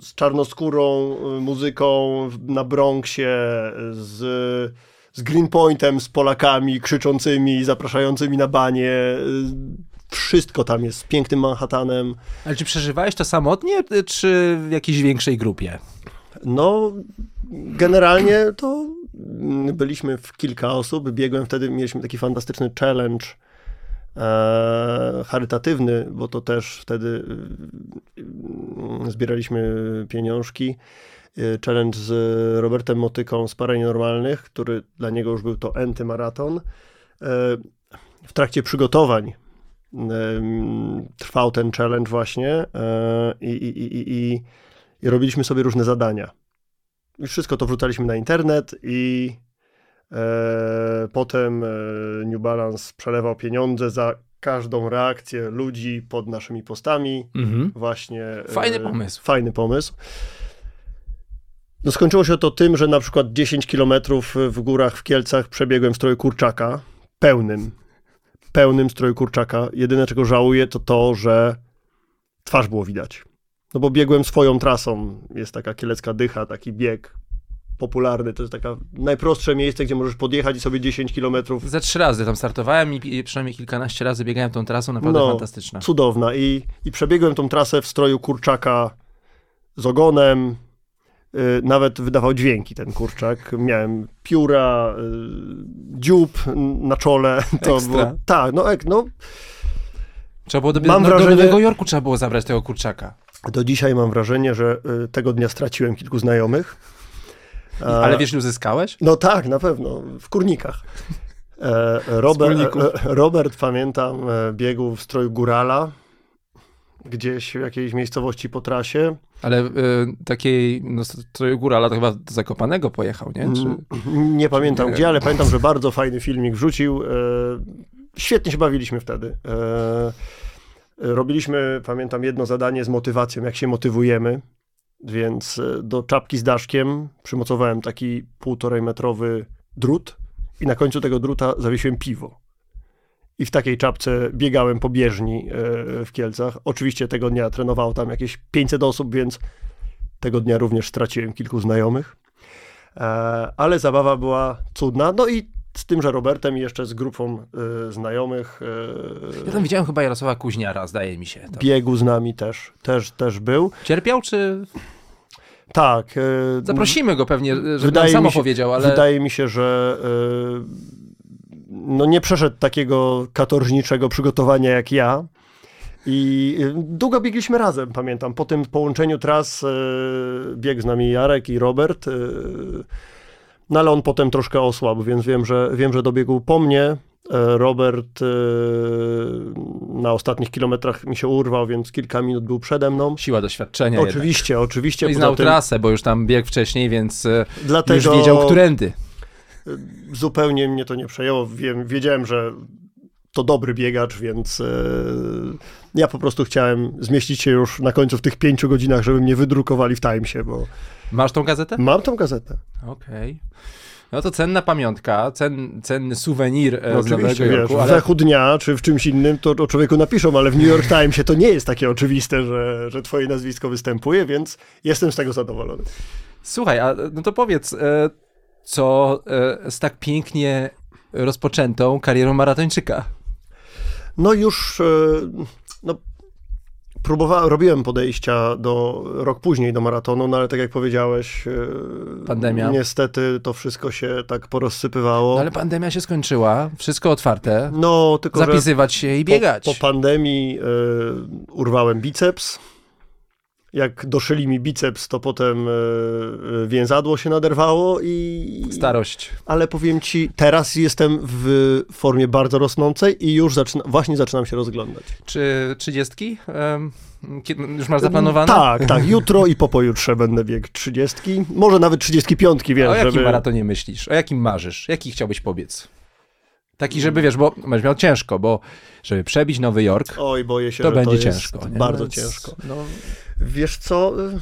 z czarnoskórą y, muzyką na Bronxie, z, z Greenpointem, z Polakami krzyczącymi, zapraszającymi na banie. Wszystko tam jest z pięknym Manhattanem. Ale czy przeżywałeś to samotnie, czy w jakiejś większej grupie? No, generalnie to mm, byliśmy w kilka osób. Biegłem wtedy, mieliśmy taki fantastyczny challenge e, charytatywny, bo to też wtedy y, zbieraliśmy pieniążki. Y, Challenge z Robertem Motyką z Parę Normalnych, który dla niego już był to enty maraton. E, W trakcie przygotowań em, trwał ten challenge właśnie e, i, i, i, i, i robiliśmy sobie różne zadania. I wszystko to wrzucaliśmy na internet i e, potem e, New Balance przelewał pieniądze za każdą reakcję ludzi pod naszymi postami. Mhm. Właśnie. e, Fajny pomysł. Fajny pomysł. No skończyło się to tym, że na przykład 10 kilometrów w górach w Kielcach przebiegłem w stroju kurczaka, pełnym, pełnym stroju kurczaka. Jedyne czego żałuję to to, że twarz było widać. No bo biegłem swoją trasą. Jest taka kielecka dycha, taki bieg popularny. To jest taka najprostsze miejsce, gdzie możesz podjechać i sobie 10 kilometrów. Ze trzy razy tam startowałem i przynajmniej kilkanaście razy biegałem tą trasą, naprawdę No, fantastyczna. Cudowna. I, I przebiegłem tą trasę w stroju kurczaka z ogonem. Y, Nawet wydawał dźwięki ten kurczak. Miałem pióra, y, dziób na czole. [laughs] To Ekstra. było, tak, no, ek, no Trzeba było do, Mam do, do wrażenie- Nowego Jorku trzeba było zabrać tego kurczaka. Do dzisiaj mam wrażenie, że y, tego dnia straciłem kilku znajomych. Ale wiesz, ile uzyskałeś? No tak, na pewno, w kurnikach. E, Robert, e, Robert, pamiętam, e, biegł w stroju górala, gdzieś w jakiejś miejscowości po trasie. Ale y, takiej, no stroju górala to chyba do Zakopanego pojechał, nie? Czy... Mm, Nie pamiętam Nie. gdzie, ale pamiętam, że bardzo fajny filmik wrzucił. Świetnie się bawiliśmy wtedy. Robiliśmy, pamiętam, jedno zadanie z motywacją, jak się motywujemy. Więc e, do czapki z daszkiem przymocowałem taki półtorej metrowy drut i na końcu tego druta zawiesiłem piwo. I w takiej czapce biegałem po bieżni e, w Kielcach. Oczywiście tego dnia trenowało tam jakieś 500 osób, więc tego dnia również straciłem kilku znajomych. E, ale zabawa była cudna. No i z tymże Robertem i jeszcze z grupą e, znajomych e, Ja tam widziałem chyba Jarosława Kuźniara, zdaje mi się. To. biegł z nami też, też, też był. Cierpiał, czy... Tak. e, Zaprosimy go pewnie, żeby Wydaje sam opowiedział, ale... Wydaje mi się, że no nie przeszedł takiego katorżniczego przygotowania jak ja. I długo biegliśmy razem, pamiętam. Po tym połączeniu tras biegł z nami Jarek i Robert. No ale on potem troszkę osłabł, więc wiem, że, wiem, że dobiegł po mnie. E, Robert e, na ostatnich kilometrach mi się urwał, więc kilka minut był przede mną. Siła doświadczenia Oczywiście, jednak. oczywiście. No i znał tym- trasę, bo już tam biegł wcześniej, więc e, Dlatego już wiedział, którędy. zupełnie mnie to nie przejęło. Wiem, wiedziałem, że to dobry biegacz, więc ja po prostu chciałem zmieścić się już na końcu w tych pięciu godzinach, żeby mnie wydrukowali w Timesie, bo Masz tą gazetę? mam tą gazetę. Okej. No to cenna pamiątka, cen, cenny suwenir No z Nowego oczywiście, wiesz, Jorku, w ale Zechu Dnia czy w czymś innym to o człowieku napiszą, ale w New York Timesie to nie jest takie oczywiste, że, że twoje nazwisko występuje, więc jestem z tego zadowolony. słuchaj, a no to powiedz, e, co e, z tak pięknie rozpoczętą karierą maratończyka? No już, no, próbowałem, robiłem podejścia do, rok później do maratonu, no ale tak jak powiedziałeś, e, Pandemia. niestety to wszystko się tak porozsypywało. No ale pandemia się skończyła, wszystko otwarte, No, tylko zapisywać się i biegać. Po, po pandemii e, urwałem biceps. Jak doszyli mi biceps, to potem e, e, więzadło się naderwało i... Starość. Ale powiem ci, teraz jestem w formie bardzo rosnącej i już zaczyna, właśnie zaczynam się rozglądać. Czy trzydziestki? Kiedy- już masz zaplanowane? Tak, tak. Jutro i po pojutrze będę biegł 30. Może nawet 35, wiesz, O jakim żeby... maratonie myślisz? O jakim marzysz? Jaki chciałbyś pobiec? Taki, żeby wiesz, bo będziesz miał ciężko, bo żeby przebić Nowy Jork, Oj, boję się, to że będzie to jest ciężko. nie? bardzo Więc, ciężko. No, Wiesz co? y,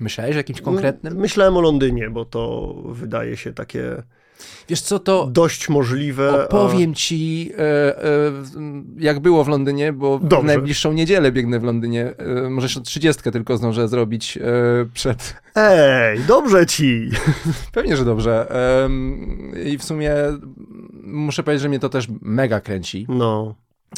myślałeś o jakimś konkretnym? Myślałem o Londynie, bo to wydaje się takie Wiesz co, to dość możliwe. a- opowiem ci, e, e, jak było w Londynie, bo w Dobrze. najbliższą niedzielę biegnę w Londynie. E, może jeszcze 30 tylko zdążę zrobić e, przed... Ej, dobrze ci. [laughs] Pewnie, że dobrze. I w sumie muszę powiedzieć, że mnie to też mega kręci. No.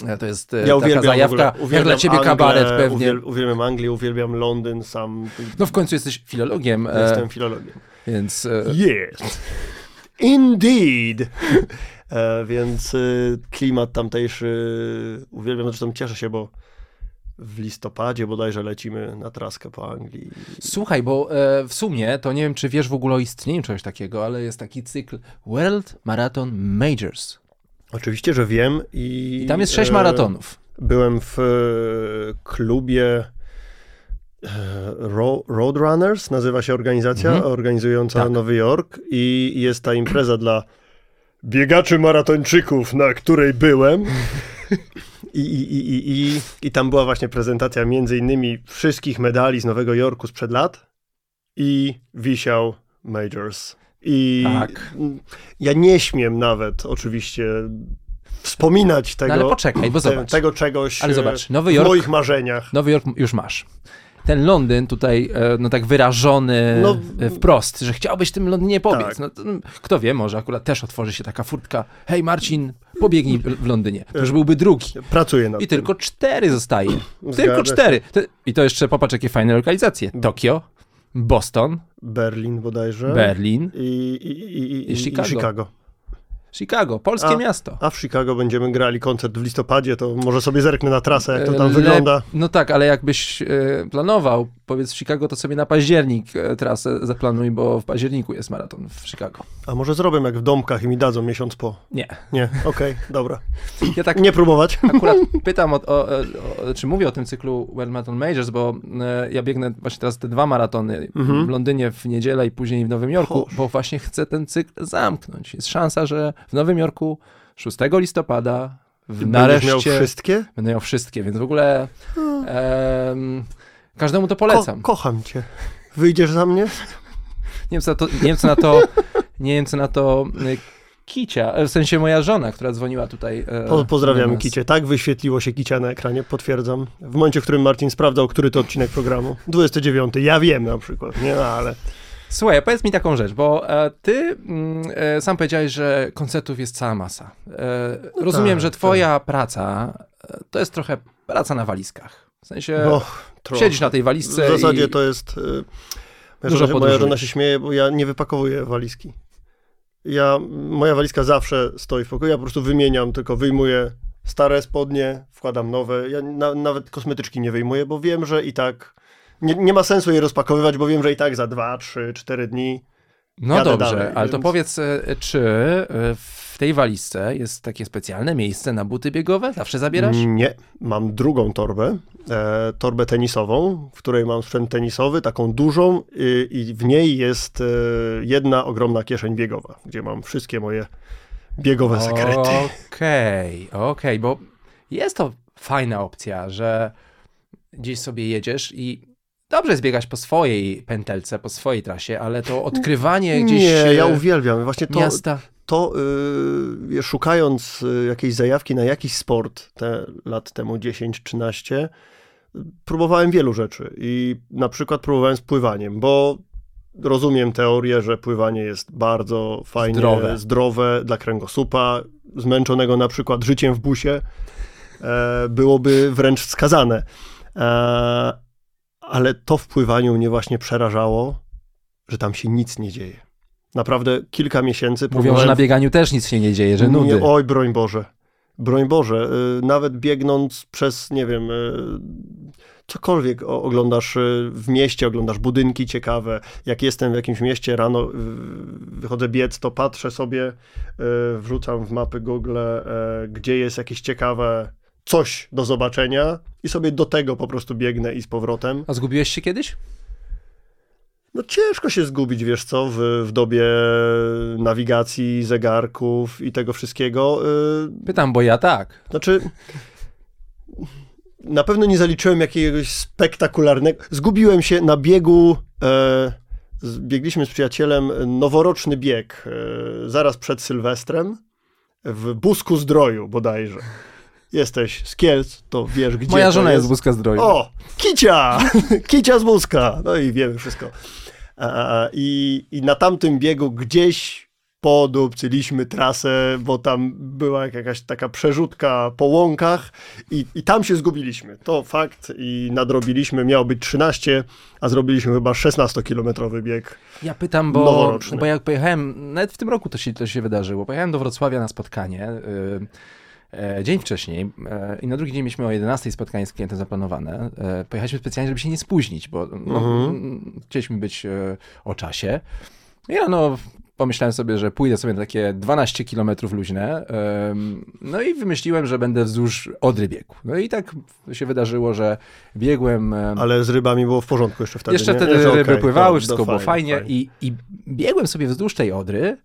E, To jest e, Ja taka uwielbiam zajawka, ogóle, jak uwielbiam dla ciebie Anglię, kabaret pewnie. Uwiel, uwielbiam Anglię, uwielbiam Londyn, sam No w końcu jesteś filologiem, e, jestem filologiem. więc Yes. Indeed. Więc klimat tamtejszy uwielbiam, zresztą cieszę się, bo w listopadzie bodajże lecimy na traskę po Anglii. słuchaj, bo e, w sumie to nie wiem, czy wiesz w ogóle o istnieniu czegoś takiego, ale jest taki cykl World Marathon Majors. Oczywiście, że wiem i... I tam jest sześć e, maratonów. Byłem w e, klubie e, Ro- Roadrunners, nazywa się organizacja, Mhm. organizująca Tak. Nowy Jork i jest ta impreza dla biegaczy maratończyków, na której byłem. I, i, i, i, i, I tam była właśnie prezentacja między innymi wszystkich medali z Nowego Jorku sprzed lat i wisiał Majors. I Tak. ja nie śmiem nawet oczywiście wspominać tego, No ale poczekaj, bo zobacz. tego czegoś Ale e, zobacz, Nowy w Jork- moich marzeniach. Nowy Jork już masz. Ten Londyn tutaj, e, no tak wyrażony No, e, wprost, że chciałbyś w tym Londynie pobiec. Tak. No, to, kto wie, może akurat też otworzy się taka furtka. Hej Marcin, pobiegnij w w Londynie. To już byłby drugi. Pracuję nad I tym. tylko cztery zostaje. Zgadza Tylko cztery. I to jeszcze popatrz, jakie fajne lokalizacje. Tokio, Boston, Berlin bodajże. Berlin, I, i, i, i, I Chicago. Chicago. Chicago, polskie A- miasto. A w Chicago będziemy grali koncert w listopadzie, to może sobie zerknę na trasę, jak to tam E, wygląda. No tak, ale jakbyś e, planował, powiedz w Chicago, to sobie na październik e, trasę zaplanuj, bo w październiku jest maraton w Chicago. A może zrobię jak w domkach i mi dadzą miesiąc po. Nie. Nie, okej, dobra. [clears throat] Ja tak Nie próbować. akurat [laughs] pytam, o, o, o, czy mówię o tym cyklu World Marathon Majors, bo e, ja biegnę właśnie teraz te dwa maratony Mhm. w Londynie w niedzielę i później w Nowym Jorku, Boże. bo właśnie chcę ten cykl zamknąć. Jest szansa, że w Nowym Jorku 6 listopada w, nareszcie miał wszystkie? będę miał wszystkie, więc w ogóle em, każdemu to Ko- polecam. kocham cię. Wyjdziesz za mnie? Nie wiem, co na to, nie wiem, co na to, na to y, Kicia, e, w sensie moja żona, która dzwoniła tutaj. e, pozdrawiamy. Kicie. Tak wyświetliło się Kicia na ekranie, potwierdzam. W momencie, w którym Marcin sprawdzał, który to odcinek programu. 29. Ja wiem na przykład, nie? No, ale Słuchaj, powiedz mi taką rzecz, bo e, ty mm, e, sam powiedziałeś, że koncertów jest cała masa. E, rozumiem, tak, że twoja praca e, to jest trochę praca na walizkach. W sensie no, siedzisz na tej walizce W zasadzie i... to jest. y, Moja, Dużo żona, się- moja żona się śmieje, bo ja nie wypakowuję walizki. Ja, moja walizka zawsze stoi w pokoju, ja po prostu wymieniam, tylko wyjmuję stare spodnie, wkładam nowe. Ja na, nawet kosmetyczki nie wyjmuję, bo wiem, że i tak nie, nie ma sensu jej rozpakowywać, bo wiem, że i tak za 2, 3, 4 dni No dobrze, dalej, ale to więc- powiedz, e, czy e, w tej walizce jest takie specjalne miejsce na buty biegowe? Zawsze zabierasz? Nie, mam drugą torbę, e, torbę tenisową, w której mam sprzęt tenisowy, taką dużą i, i w niej jest e, jedna ogromna kieszeń biegowa, gdzie mam wszystkie moje biegowe sekrety. Okej, okej, bo jest to fajna opcja, że gdzieś sobie jedziesz i dobrze jest biegać po swojej pętelce, po swojej trasie, ale to odkrywanie gdzieś Nie, e, ja uwielbiam. Właśnie to, miasta. to y, szukając y, jakiejś zajawki na jakiś sport, te lat temu 10-13, y, próbowałem wielu rzeczy i na przykład próbowałem z pływaniem, bo rozumiem teorię, że pływanie jest bardzo fajnie Zdrowe. zdrowe dla kręgosłupa, zmęczonego na przykład życiem w busie, e, byłoby wręcz wskazane. E, ale to w pływaniu mnie właśnie przerażało, że tam się nic nie dzieje. Naprawdę kilka miesięcy Mówią, że na bieganiu też nic się nie dzieje, że nie, nudy. oj, broń Boże. Broń Boże. y, Nawet biegnąc przez, nie wiem, y, cokolwiek oglądasz y, w mieście, oglądasz budynki ciekawe. Jak jestem w jakimś mieście rano, wychodzę biec, to patrzę sobie, wrzucam w mapy Google, gdzie jest jakieś ciekawe coś do zobaczenia i sobie do tego po prostu biegnę i z powrotem. A zgubiłeś się kiedyś? No ciężko się zgubić, wiesz co, w, w dobie nawigacji, zegarków i tego wszystkiego. y, Pytam, bo ja tak. Znaczy, na pewno nie zaliczyłem jakiegoś spektakularnego. Zgubiłem się na biegu. E, biegliśmy z przyjacielem noworoczny bieg e, zaraz przed Sylwestrem w Busku Zdroju bodajże. Jesteś z Kielc, to wiesz gdzie Moja żona jest jest z Wózka Zdroju. o, kicia! kicia z wózka. No i wiemy wszystko. A, a, i, I na tamtym biegu gdzieś podupcyliśmy trasę, bo tam była jakaś taka przerzutka po łąkach i, i tam się zgubiliśmy. To fakt i nadrobiliśmy. Miało być 13, a zrobiliśmy chyba 16-kilometrowy bieg. Ja pytam, bo, Noworoczny. bo jak pojechałem, nawet w tym roku to się, to się wydarzyło, pojechałem do Wrocławia na spotkanie y, e, dzień wcześniej e, i na drugi dzień mieliśmy o 11 spotkanie z klientem zaplanowane. E, pojechaliśmy specjalnie, żeby się nie spóźnić, bo no, Mhm. chcieliśmy być e, o czasie. I rano pomyślałem sobie, że pójdę sobie na takie 12 kilometrów luźne. No i wymyśliłem, że będę wzdłuż Odry biegł. No i tak się wydarzyło, że biegłem... em, Ale z rybami było w porządku jeszcze wtedy. jeszcze wtedy Nie, ryby okej, pływały, to- wszystko to było fajnie, I, i biegłem sobie wzdłuż tej Odry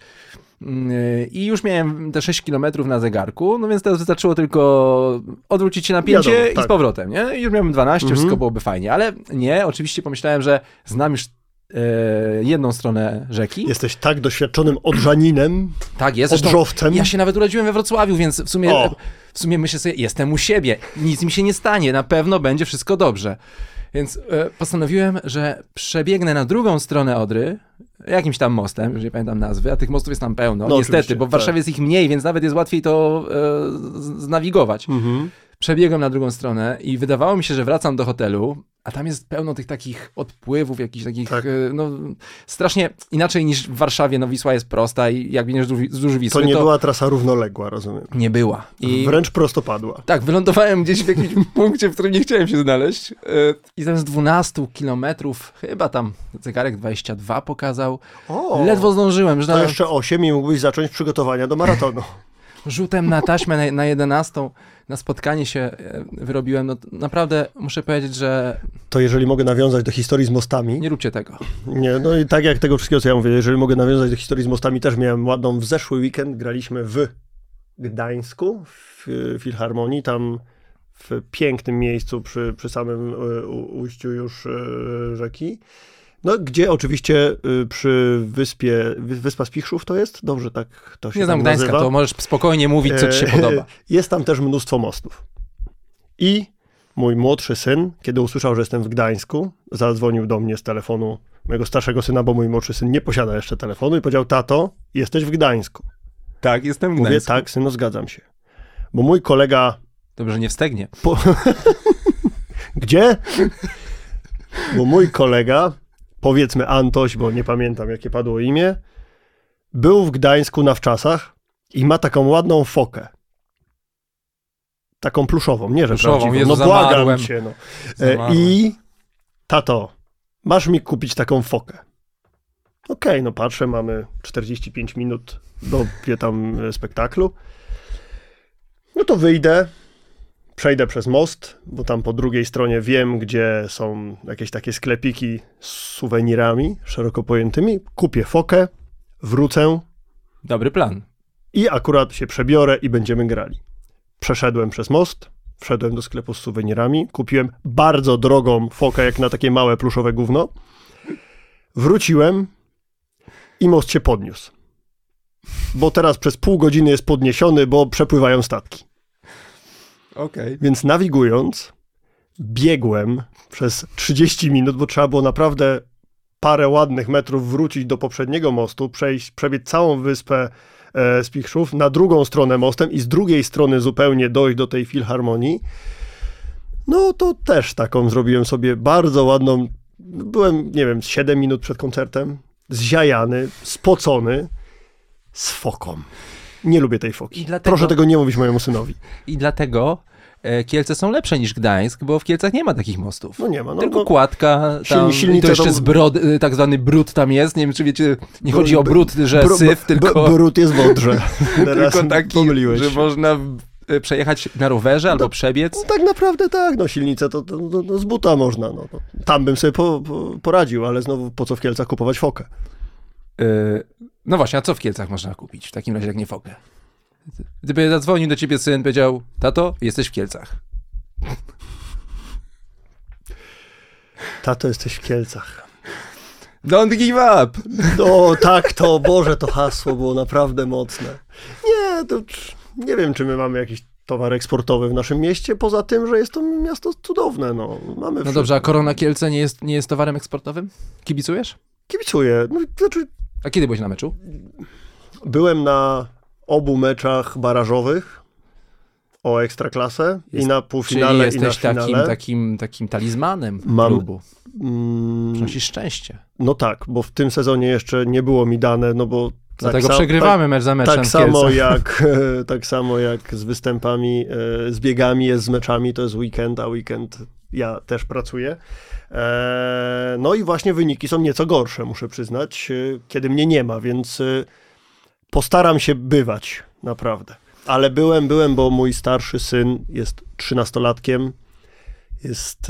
i już miałem te 6 kilometrów na zegarku, no więc teraz wystarczyło tylko odwrócić się napięcie Wiadomo, i tak. z powrotem, nie? I już miałem 12, Mhm. wszystko byłoby fajnie, ale nie, oczywiście pomyślałem, że znam już e, jedną stronę rzeki. Jesteś tak doświadczonym odżaninem, Tak jest, odżowcem. ja się nawet urodziłem we Wrocławiu, więc w sumie, O. w sumie myślę sobie, jestem u siebie, nic mi się nie stanie, na pewno będzie wszystko dobrze. Więc e, postanowiłem, że przebiegnę na drugą stronę Odry, jakimś tam mostem, już nie pamiętam nazwy, a tych mostów jest tam pełno, No, niestety, bo w Warszawie tak. jest ich mniej, więc nawet jest łatwiej to e, znawigować. Mhm. Przebiegłem na drugą stronę i wydawało mi się, że wracam do hotelu, a tam jest pełno tych takich odpływów, jakichś takich, Tak. e, no strasznie inaczej niż w Warszawie, no Wisła jest prosta i jak biegniesz wzdłuż- Wisły, To to, nie była trasa równoległa, rozumiem. nie była. I Wręcz prostopadła. tak, wylądowałem gdzieś w jakimś [laughs] punkcie, w którym nie chciałem się znaleźć e, i zamiast 12 kilometrów, chyba tam zegarek 22 pokazał, O, ledwo zdążyłem, że To na, jeszcze 8 i mógłbyś zacząć przygotowania do maratonu. [laughs] rzutem na taśmę na, na 11 na spotkanie się e, wyrobiłem, no naprawdę muszę powiedzieć, że To jeżeli mogę nawiązać do historii z mostami. nie róbcie tego. Nie, no i tak jak tego wszystkiego, co ja mówię, jeżeli mogę nawiązać do historii z mostami, też miałem ładną. W zeszły weekend graliśmy w Gdańsku, w Filharmonii, tam w pięknym miejscu przy, przy samym e, ujściu już e, rzeki. No, gdzie oczywiście e, przy wyspie, Wy- Wyspa Spichrzów to jest? Dobrze, tak to się Nie znam tam Gdańska, nazywa. to możesz spokojnie mówić, co ci się E, podoba. [laughs] Jest tam też mnóstwo mostów. I mój młodszy syn, kiedy usłyszał, że jestem w Gdańsku, zadzwonił do mnie z telefonu mojego starszego syna, bo mój młodszy syn nie posiada jeszcze telefonu i powiedział, tato, jesteś w Gdańsku. Tak, jestem w Mówię, Gdańsku. tak, syno, zgadzam się. Bo mój kolega, Dobrze, nie wstegnie. po... [laughs] gdzie? Bo mój kolega, powiedzmy Antoś, bo nie pamiętam jakie padło imię, był w Gdańsku na wczasach i ma taką ładną fokę. Taką pluszową, nie że Pluszową, prawdziwą. Jezu, no błagam zamarłem. cię. No. E, Zamarłem. I tato, masz mi kupić taką fokę. Okej, no patrzę, mamy 45 minut do tam e, spektaklu. No to wyjdę, przejdę przez most, bo tam po drugiej stronie wiem, gdzie są jakieś takie sklepiki z suwenirami szeroko pojętymi. Kupię fokę, wrócę Dobry plan. i akurat się przebiorę i będziemy grali. Przeszedłem przez most, wszedłem do sklepu z suwenirami, kupiłem bardzo drogą fokę, jak na takie małe pluszowe gówno. Wróciłem i most się podniósł. Bo teraz przez pół godziny jest podniesiony, bo przepływają statki. Okej. Więc nawigując, biegłem przez 30 minut, bo trzeba było naprawdę parę ładnych metrów wrócić do poprzedniego mostu, przejść, przebiec całą wyspę e, Spichrzów na drugą stronę mostem i z drugiej strony zupełnie dojść do tej filharmonii. No to też taką zrobiłem sobie bardzo ładną. Byłem, nie wiem, z 7 minut przed koncertem, zziajany, spocony, z foką. Nie lubię tej foki. Dlatego- Proszę tego nie mówić mojemu synowi. I dlatego e, Kielce są lepsze niż Gdańsk, bo w Kielcach nie ma takich mostów. No nie ma. No, Tylko no, kładka, tam, Silni- to jeszcze to- z brod, y, tak zwany brud tam jest, nie wiem czy wiecie, nie Br- chodzi o br- brud, że Bru- syf, tylko, Brud jest w Odrze. [laughs] Teraz tylko taki, pomyliłeś że można y, przejechać na rowerze albo przebiec. No, tak naprawdę tak, no silnicę to, to, to, to z buta można. No, to tam bym sobie po, po, poradził, ale znowu po co w Kielcach kupować fokę? Y, No właśnie, a co w Kielcach można kupić? W takim razie jak nie fokę. Gdyby zadzwonił do ciebie syn, powiedział, tato, jesteś w Kielcach. Tato, jesteś w Kielcach. Don't give up! No tak, to Boże, to hasło było naprawdę mocne. Nie, to nie wiem, czy my mamy jakiś towar eksportowy w naszym mieście, poza tym, że jest to miasto cudowne. No, mamy No dobrze, a Korona Kielce nie jest, nie jest towarem eksportowym? Kibicujesz? Kibicuję. No, znaczy, A kiedy byłeś na meczu? byłem na obu meczach barażowych o ekstraklasę Jest- i na Czyli półfinale i na jesteś finale. takim, takim, takim talizmanem Mam- klubu. Mm, Przynosisz szczęście. No tak, bo w tym sezonie jeszcze nie było mi dane, no bo Dlatego sam- przegrywamy mecz za Tak, meczem tak samo jak [laughs] tak samo jak z występami, e, z biegami jest z meczami, to jest weekend, a weekend ja też pracuję. E, No i właśnie wyniki są nieco gorsze, muszę przyznać, e, kiedy mnie nie ma, więc e, postaram się bywać, naprawdę. Ale byłem, byłem, bo mój starszy syn jest trzynastolatkiem, jest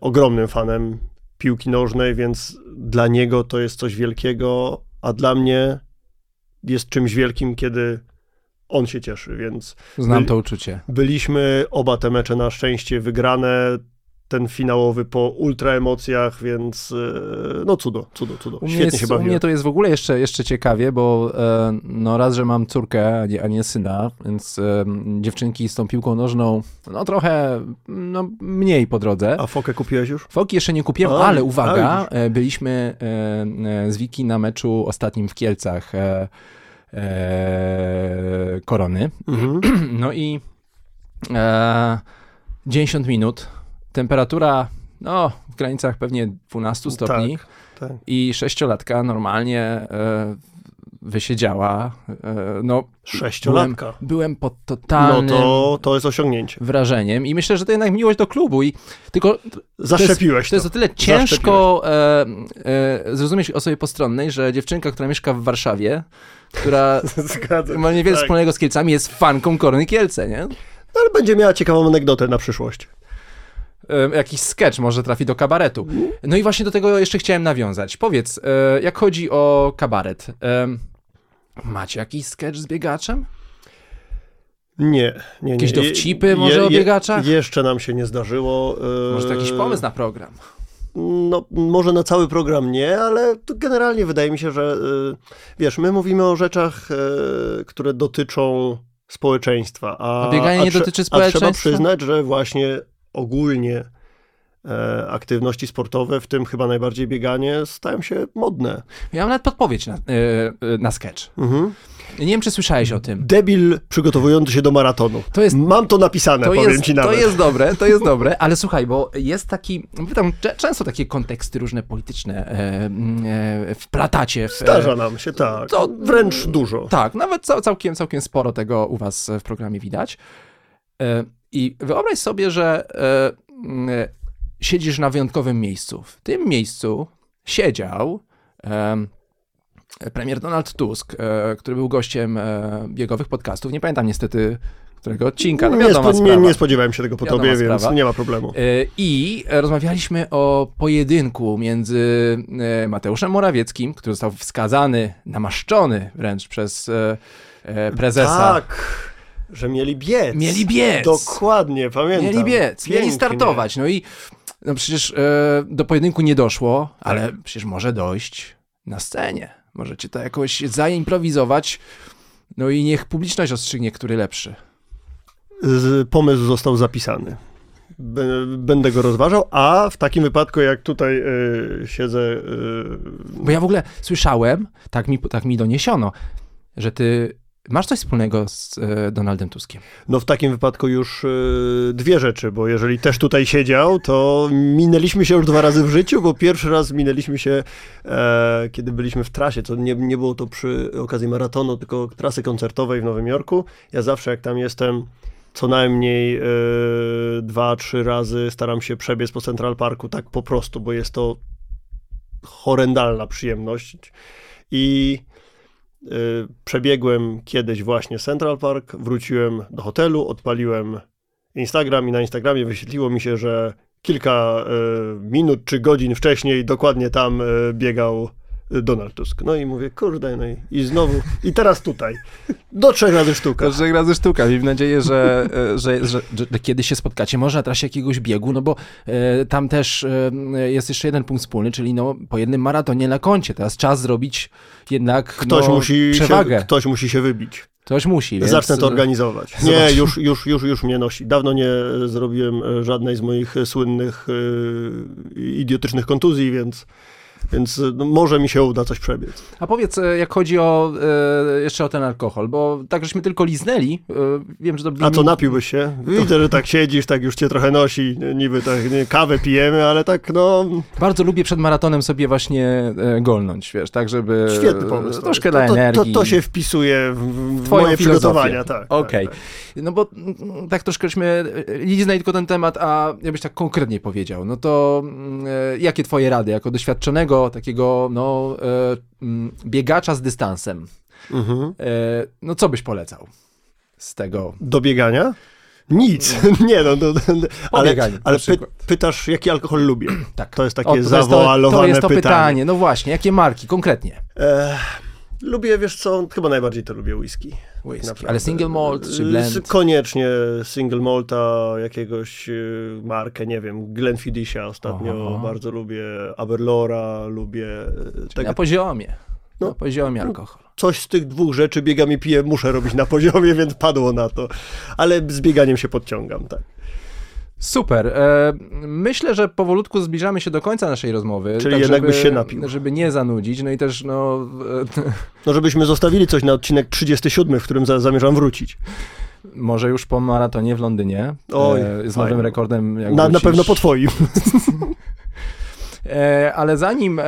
ogromnym fanem piłki nożnej, więc dla niego to jest coś wielkiego, a dla mnie jest czymś wielkim, kiedy on się cieszy, więc Znam to uczucie. byliśmy oba te mecze na szczęście wygrane, ten finałowy po ultra emocjach, więc e, no cudo, cudo, cudo. U Świetnie jest, się u mnie to jest w ogóle jeszcze, jeszcze ciekawie, bo e, no raz, że mam córkę, a nie, a nie syna, więc e, dziewczynki z tą piłką nożną, no trochę no, mniej po drodze. A fokę kupiłeś już? Foki jeszcze nie kupiłem, A, ale a, uwaga, e, byliśmy e, z Wiki na meczu ostatnim w Kielcach e, e, Korony. Mhm. [clears throat] No i e, 90 minut, temperatura no, w granicach pewnie 12 stopni tak. i sześciolatka normalnie e, wysiedziała. E, no, Sześciolatka. byłem pod No totalnym to, to jest osiągnięcie. wrażeniem i myślę, że to jednak miłość do klubu i tylko Zaszczepiłeś to jest to. o tyle ciężko e, e, zrozumieć osobie postronnej, że dziewczynka, która mieszka w Warszawie, która [laughs] ma niewiele tak. wspólnego z Kielcami, jest fanką Korny Kielce, nie? No, Ale będzie miała ciekawą anegdotę na przyszłość. E, jakiś sketch może trafi do kabaretu. No i właśnie do tego jeszcze chciałem nawiązać. Powiedz, e, jak chodzi o kabaret, e, macie jakiś sketch z biegaczem? Nie, nie, nie. Jakieś Je- dowcipy może o biegaczach? Jeszcze nam się nie zdarzyło. e, Może to jakiś pomysł na program? No, może na cały program nie, ale generalnie wydaje mi się, że y, wiesz, my mówimy o rzeczach, które dotyczą społeczeństwa. A, A bieganie nie trze- dotyczy A trzeba społeczeństwa? przyznać, że właśnie ogólnie e, aktywności sportowe, w tym chyba najbardziej bieganie, stają się modne. Ja mam nawet podpowiedź na, e, e, na sketch. Mhm. Nie wiem, czy słyszałeś o tym. Debil przygotowujący się do maratonu. To jest Mam to napisane, To powiem jest, ci to nawet. jest dobre, to jest [laughs] dobre, ale słuchaj, bo jest taki, tam często takie konteksty różne polityczne e, e, wplatacie. W, Zdarza nam się, tak. to- Wręcz dużo. Tak, nawet cał, całkiem, całkiem sporo tego u was w programie widać. E, I wyobraź sobie, że e, e, siedzisz na wyjątkowym miejscu. W tym miejscu siedział em, premier Donald Tusk, e, który był gościem biegowych podcastów, nie pamiętam niestety którego odcinka, no nie, spo, nie, nie spodziewałem się tego po Wiadoma tobie, sprawa. więc nie ma problemu. I rozmawialiśmy o pojedynku między Mateuszem Morawieckim, który został wskazany, namaszczony wręcz przez prezesa. Tak, że mieli biec. Mieli biec. Dokładnie, pamiętam. Mieli biec, mieli Pięknie. startować. No i no przecież e, do pojedynku nie doszło, ale przecież może dojść na scenie. Możecie to jakoś zaimprowizować. No i niech publiczność rozstrzygnie, który lepszy. Z, pomysł został zapisany. Będę go rozważał, a w takim wypadku, jak tutaj y, siedzę. y, Bo ja w ogóle słyszałem, tak mi, tak mi doniesiono, że ty masz coś wspólnego z e, Donaldem Tuskiem. no, w takim wypadku już y, dwie rzeczy, bo jeżeli też tutaj siedział, to minęliśmy się już dwa razy w życiu, bo pierwszy raz minęliśmy się, e, kiedy byliśmy w trasie. To nie, nie było to przy okazji maratonu, tylko trasy koncertowej w Nowym Jorku. Ja zawsze, jak tam jestem, co najmniej e, dwa, trzy razy staram się przebiec po Central Parku tak po prostu, bo jest to horrendalna przyjemność. I e, przebiegłem kiedyś właśnie Central Park, wróciłem do hotelu, odpaliłem Instagram i na Instagramie wyświetliło mi się, że kilka e, minut czy godzin wcześniej dokładnie tam e, biegał Donald Tusk. No i mówię, kurde, no i, i znowu, i teraz tutaj. Do trzech razy sztuka. Każdego razy sztuka. Miejmy nadzieję, że, e, że, że, że, że kiedyś się spotkacie, może na trasie jakiegoś biegu, no bo e, tam też e, jest jeszcze jeden punkt wspólny, czyli no, po jednym maratonie na koncie. Teraz czas zrobić jednak Ktoś, no, musi przewagę. się, ktoś musi się wybić. Ktoś musi. Więc... Zacznę to organizować. Nie, już, już, już, już mnie nosi. Dawno nie zrobiłem żadnej z moich słynnych idiotycznych kontuzji, więc, więc e, no, może mi się uda coś przebiec. A powiedz, e, jak chodzi o e, jeszcze o ten alkohol, bo tak żeśmy tylko liznęli, e, wiem, że to A co, napiłbyś się? Widzę, że tak siedzisz, tak już cię trochę nosi, niby tak nie, kawę pijemy, ale tak no... Bardzo lubię przed maratonem sobie właśnie e, golnąć, wiesz, tak, żeby Świetny pomysł. e, troszkę to, dla to, to, energii. to się wpisuje w, w moje przygotowania, tak. Okej. tak, tak. No bo mm, tak troszkęśmy liznęli tylko ten temat, a jakbyś tak konkretnie powiedział, no to mm, e, jakie twoje rady jako doświadczonego takiego, no, e, mm, biegacza z dystansem, Mhm. e, no co byś polecał z tego? Do biegania? Nic. nie [laughs] no, no, no ale, bieganiu, na ale py, pytasz, jaki alkohol lubię. [clears throat] Tak. To jest takie O, to jest zawoalowane to, to jest to pytanie. pytanie. No właśnie, jakie marki konkretnie? E, lubię, wiesz co, chyba najbardziej to lubię whisky. Whisky. Naprawdę. Ale single malt czy blend? Koniecznie single malta, jakiegoś e, markę, nie wiem, Glenfiddicha ostatnio Aha. bardzo lubię, Aberlora lubię. Tego, Na poziomie. No. Na poziomie alkohol. coś z tych dwóch rzeczy biegam i piję, muszę robić na poziomie, [laughs] więc padło na to. Ale z bieganiem się podciągam, tak. Super. E, myślę, że powolutku zbliżamy się do końca naszej rozmowy. Czyli tak jednak żeby, byś się napił. Żeby nie zanudzić. No i też, no, e, [laughs] No żebyśmy zostawili coś na odcinek 37, w którym za, zamierzam wrócić. może już po maratonie w Londynie. Oj, e, z fajnie. nowym rekordem. Jak Na, na pewno po twoim. [laughs] Ale zanim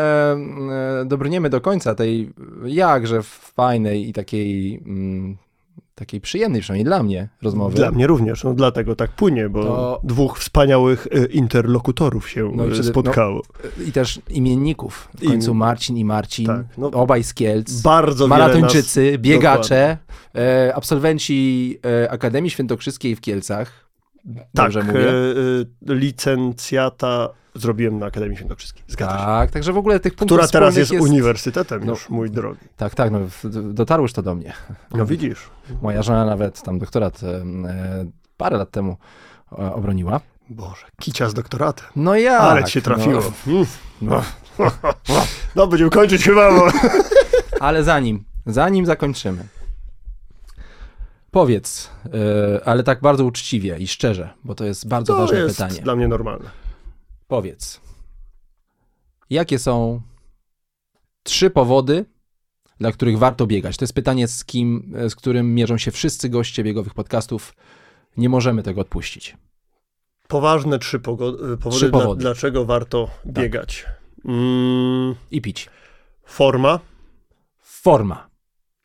dobrniemy do końca tej jakże fajnej i takiej, mm, takiej przyjemnej, przynajmniej dla mnie, rozmowy. Dla mnie również, no dlatego tak płynie, bo To- dwóch wspaniałych e, interlokutorów się No i e, przede- spotkało. I też imienników. W końcu Marcin i Marcin, Tak, no- obaj z Kielc. Bardzo Maratończycy, biegacze, e, absolwenci Akademii Świętokrzyskiej w Kielcach. Nas, Dobrze tak, mówię? e, e, licencjata zrobiłem na Akademii Świętokrzyskiej. Zgadza się. Tak, także w ogóle tych punktów Która teraz wspólnych jest, uniwersytetem No. już, mój drogi. Tak, tak, no, już to do mnie. No widzisz. Moja żona nawet tam doktorat e, parę lat temu e, obroniła. Boże, kicia z doktoratem. No ja. Ale ci się trafiło. Mm. No, No, będziemy kończyć chyba, bo... [laughs] ale zanim, zanim zakończymy. Powiedz, e, ale tak bardzo uczciwie i szczerze, bo to jest bardzo To ważne jest pytanie. dla mnie normalne. Powiedz, jakie są trzy powody, dla których warto biegać? To jest pytanie, z, kim, z którym mierzą się wszyscy goście biegowych podcastów. Nie możemy tego odpuścić. Poważne trzy pogo- powody, Trzy Dla, powody. dlaczego warto biegać. Mm, I pić. forma. Forma.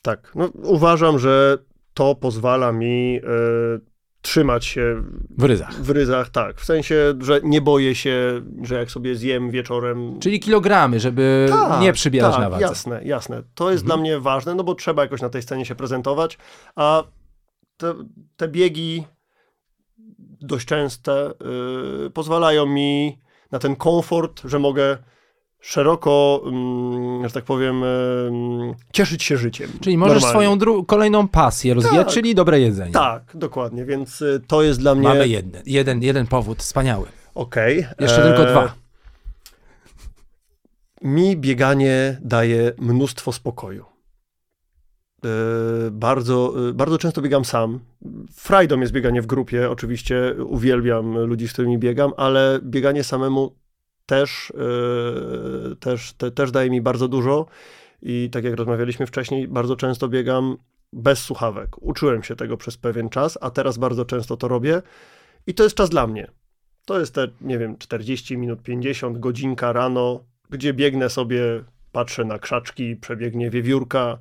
Tak, no, uważam, że to pozwala mi e, trzymać się W ryzach. w ryzach, tak. W sensie, że nie boję się, że jak sobie zjem wieczorem. Czyli kilogramy, żeby Tak, nie przybierać tak, na wadze. Jasne, jasne. To jest Mhm. dla mnie ważne, no bo trzeba jakoś na tej scenie się prezentować, a te, te biegi dość częste y, pozwalają mi na ten komfort, że mogę szeroko, mm, że tak powiem, cieszyć się życiem. Czyli możesz Normalnie. swoją kolejną pasję rozwijać, Tak. czyli dobre jedzenie. Tak, dokładnie, więc y, to jest dla mnie... Mamy jeden, jeden, jeden powód, wspaniały. Okej. Jeszcze e, tylko dwa. Mi bieganie daje mnóstwo spokoju. E, Bardzo, e, bardzo często biegam sam. Frajdą jest bieganie w grupie, oczywiście uwielbiam ludzi, z którymi biegam, ale bieganie samemu też, e, też, te, też daje mi bardzo dużo i tak jak rozmawialiśmy wcześniej, bardzo często biegam bez słuchawek. Uczyłem się tego przez pewien czas, a teraz bardzo często to robię i to jest czas dla mnie. To jest te, nie wiem, 40 minut, 50, godzinka rano, gdzie biegnę sobie, patrzę na krzaczki, przebiegnie wiewiórka.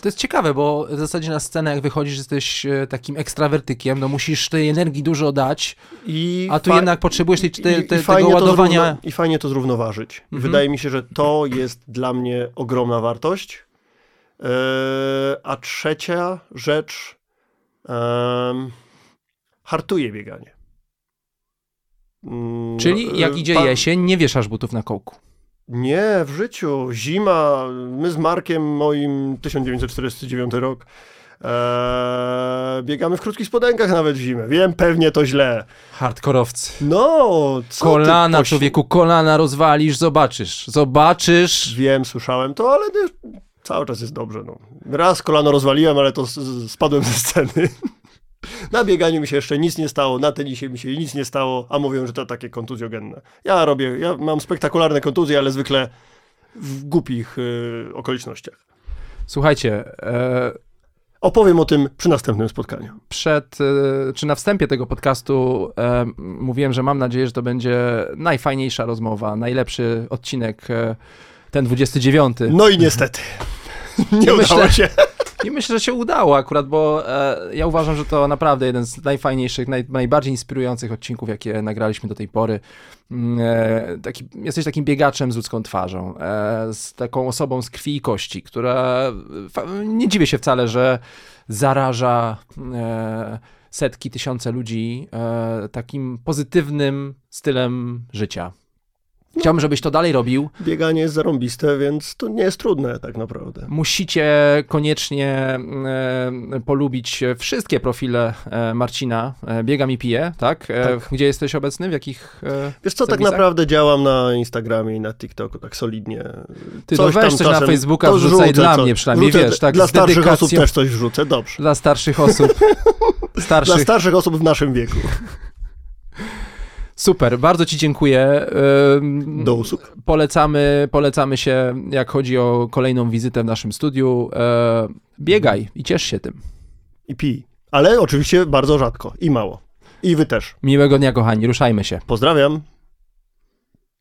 To jest ciekawe, bo w zasadzie na scenę jak wychodzisz, jesteś e, takim ekstrawertykiem, no musisz tej energii dużo dać, I a tu jednak potrzebujesz tej, te, i- te, i tego ładowania. zrówno- I fajnie to zrównoważyć. Mhm. Wydaje mi się, że to jest dla mnie ogromna wartość. Eee, a trzecia rzecz, um, hartuje bieganie. Mm, Czyli jak e, idzie pa- jesień, nie wieszasz butów na kołku. Nie, w życiu. Zima. My z Markiem, moim 1949 rok, e, biegamy w krótkich spodenkach nawet w zimę. Wiem, pewnie to źle. Hardkorowcy. No, co Kolana, ty poś- człowieku, kolana rozwalisz, zobaczysz. Zobaczysz. Wiem, słyszałem to, ale nie, cały czas jest dobrze. No. Raz kolano rozwaliłem, ale to spadłem ze sceny. [laughs] Na bieganiu mi się jeszcze nic nie stało, na tenisie mi się nic nie stało, a mówią, że to takie kontuzjogenne. Ja robię, ja mam spektakularne kontuzje, ale zwykle w głupich y, okolicznościach. Słuchajcie, e, Opowiem o tym przy następnym spotkaniu. przed, e, czy na wstępie tego podcastu e, mówiłem, że mam nadzieję, że to będzie najfajniejsza rozmowa, najlepszy odcinek, e, ten 29. No i niestety. [laughs] Nie Ja udało myślę- się. [laughs] I myślę, że się udało akurat, bo e, ja uważam, że to naprawdę jeden z najfajniejszych, naj, najbardziej inspirujących odcinków, jakie nagraliśmy do tej pory. Mm, E, taki, jesteś takim biegaczem z ludzką twarzą, e, z taką osobą z krwi i kości, która nie dziwię się wcale, że zaraża e, setki, tysiące ludzi e, takim pozytywnym stylem życia. Chciałbym, żebyś to dalej robił. Bieganie jest zarąbiste, więc to nie jest trudne tak naprawdę. Musicie koniecznie e, polubić wszystkie profile e, Marcina. E, Biegam i piję, tak? E, Tak. Gdzie jesteś obecny? W jakich e, Wiesz co, tak serwisach? naprawdę działam na Instagramie i na TikToku tak solidnie. Ty Coś to weź coś na Facebooka wrzucaj dla coś. mnie przynajmniej, Wrzucę wiesz, tak Dla z starszych dedykacją. osób też coś wrzucę, dobrze. Dla starszych osób. [laughs] Dla Starszych. starszych osób w naszym wieku. [laughs] Super, bardzo ci dziękuję. Do usług. Polecamy, polecamy się, jak chodzi o kolejną wizytę w naszym studiu. E, biegaj i ciesz się tym. I pij. Ale oczywiście bardzo rzadko i mało. I wy też. Miłego dnia, kochani. Ruszajmy się. Pozdrawiam.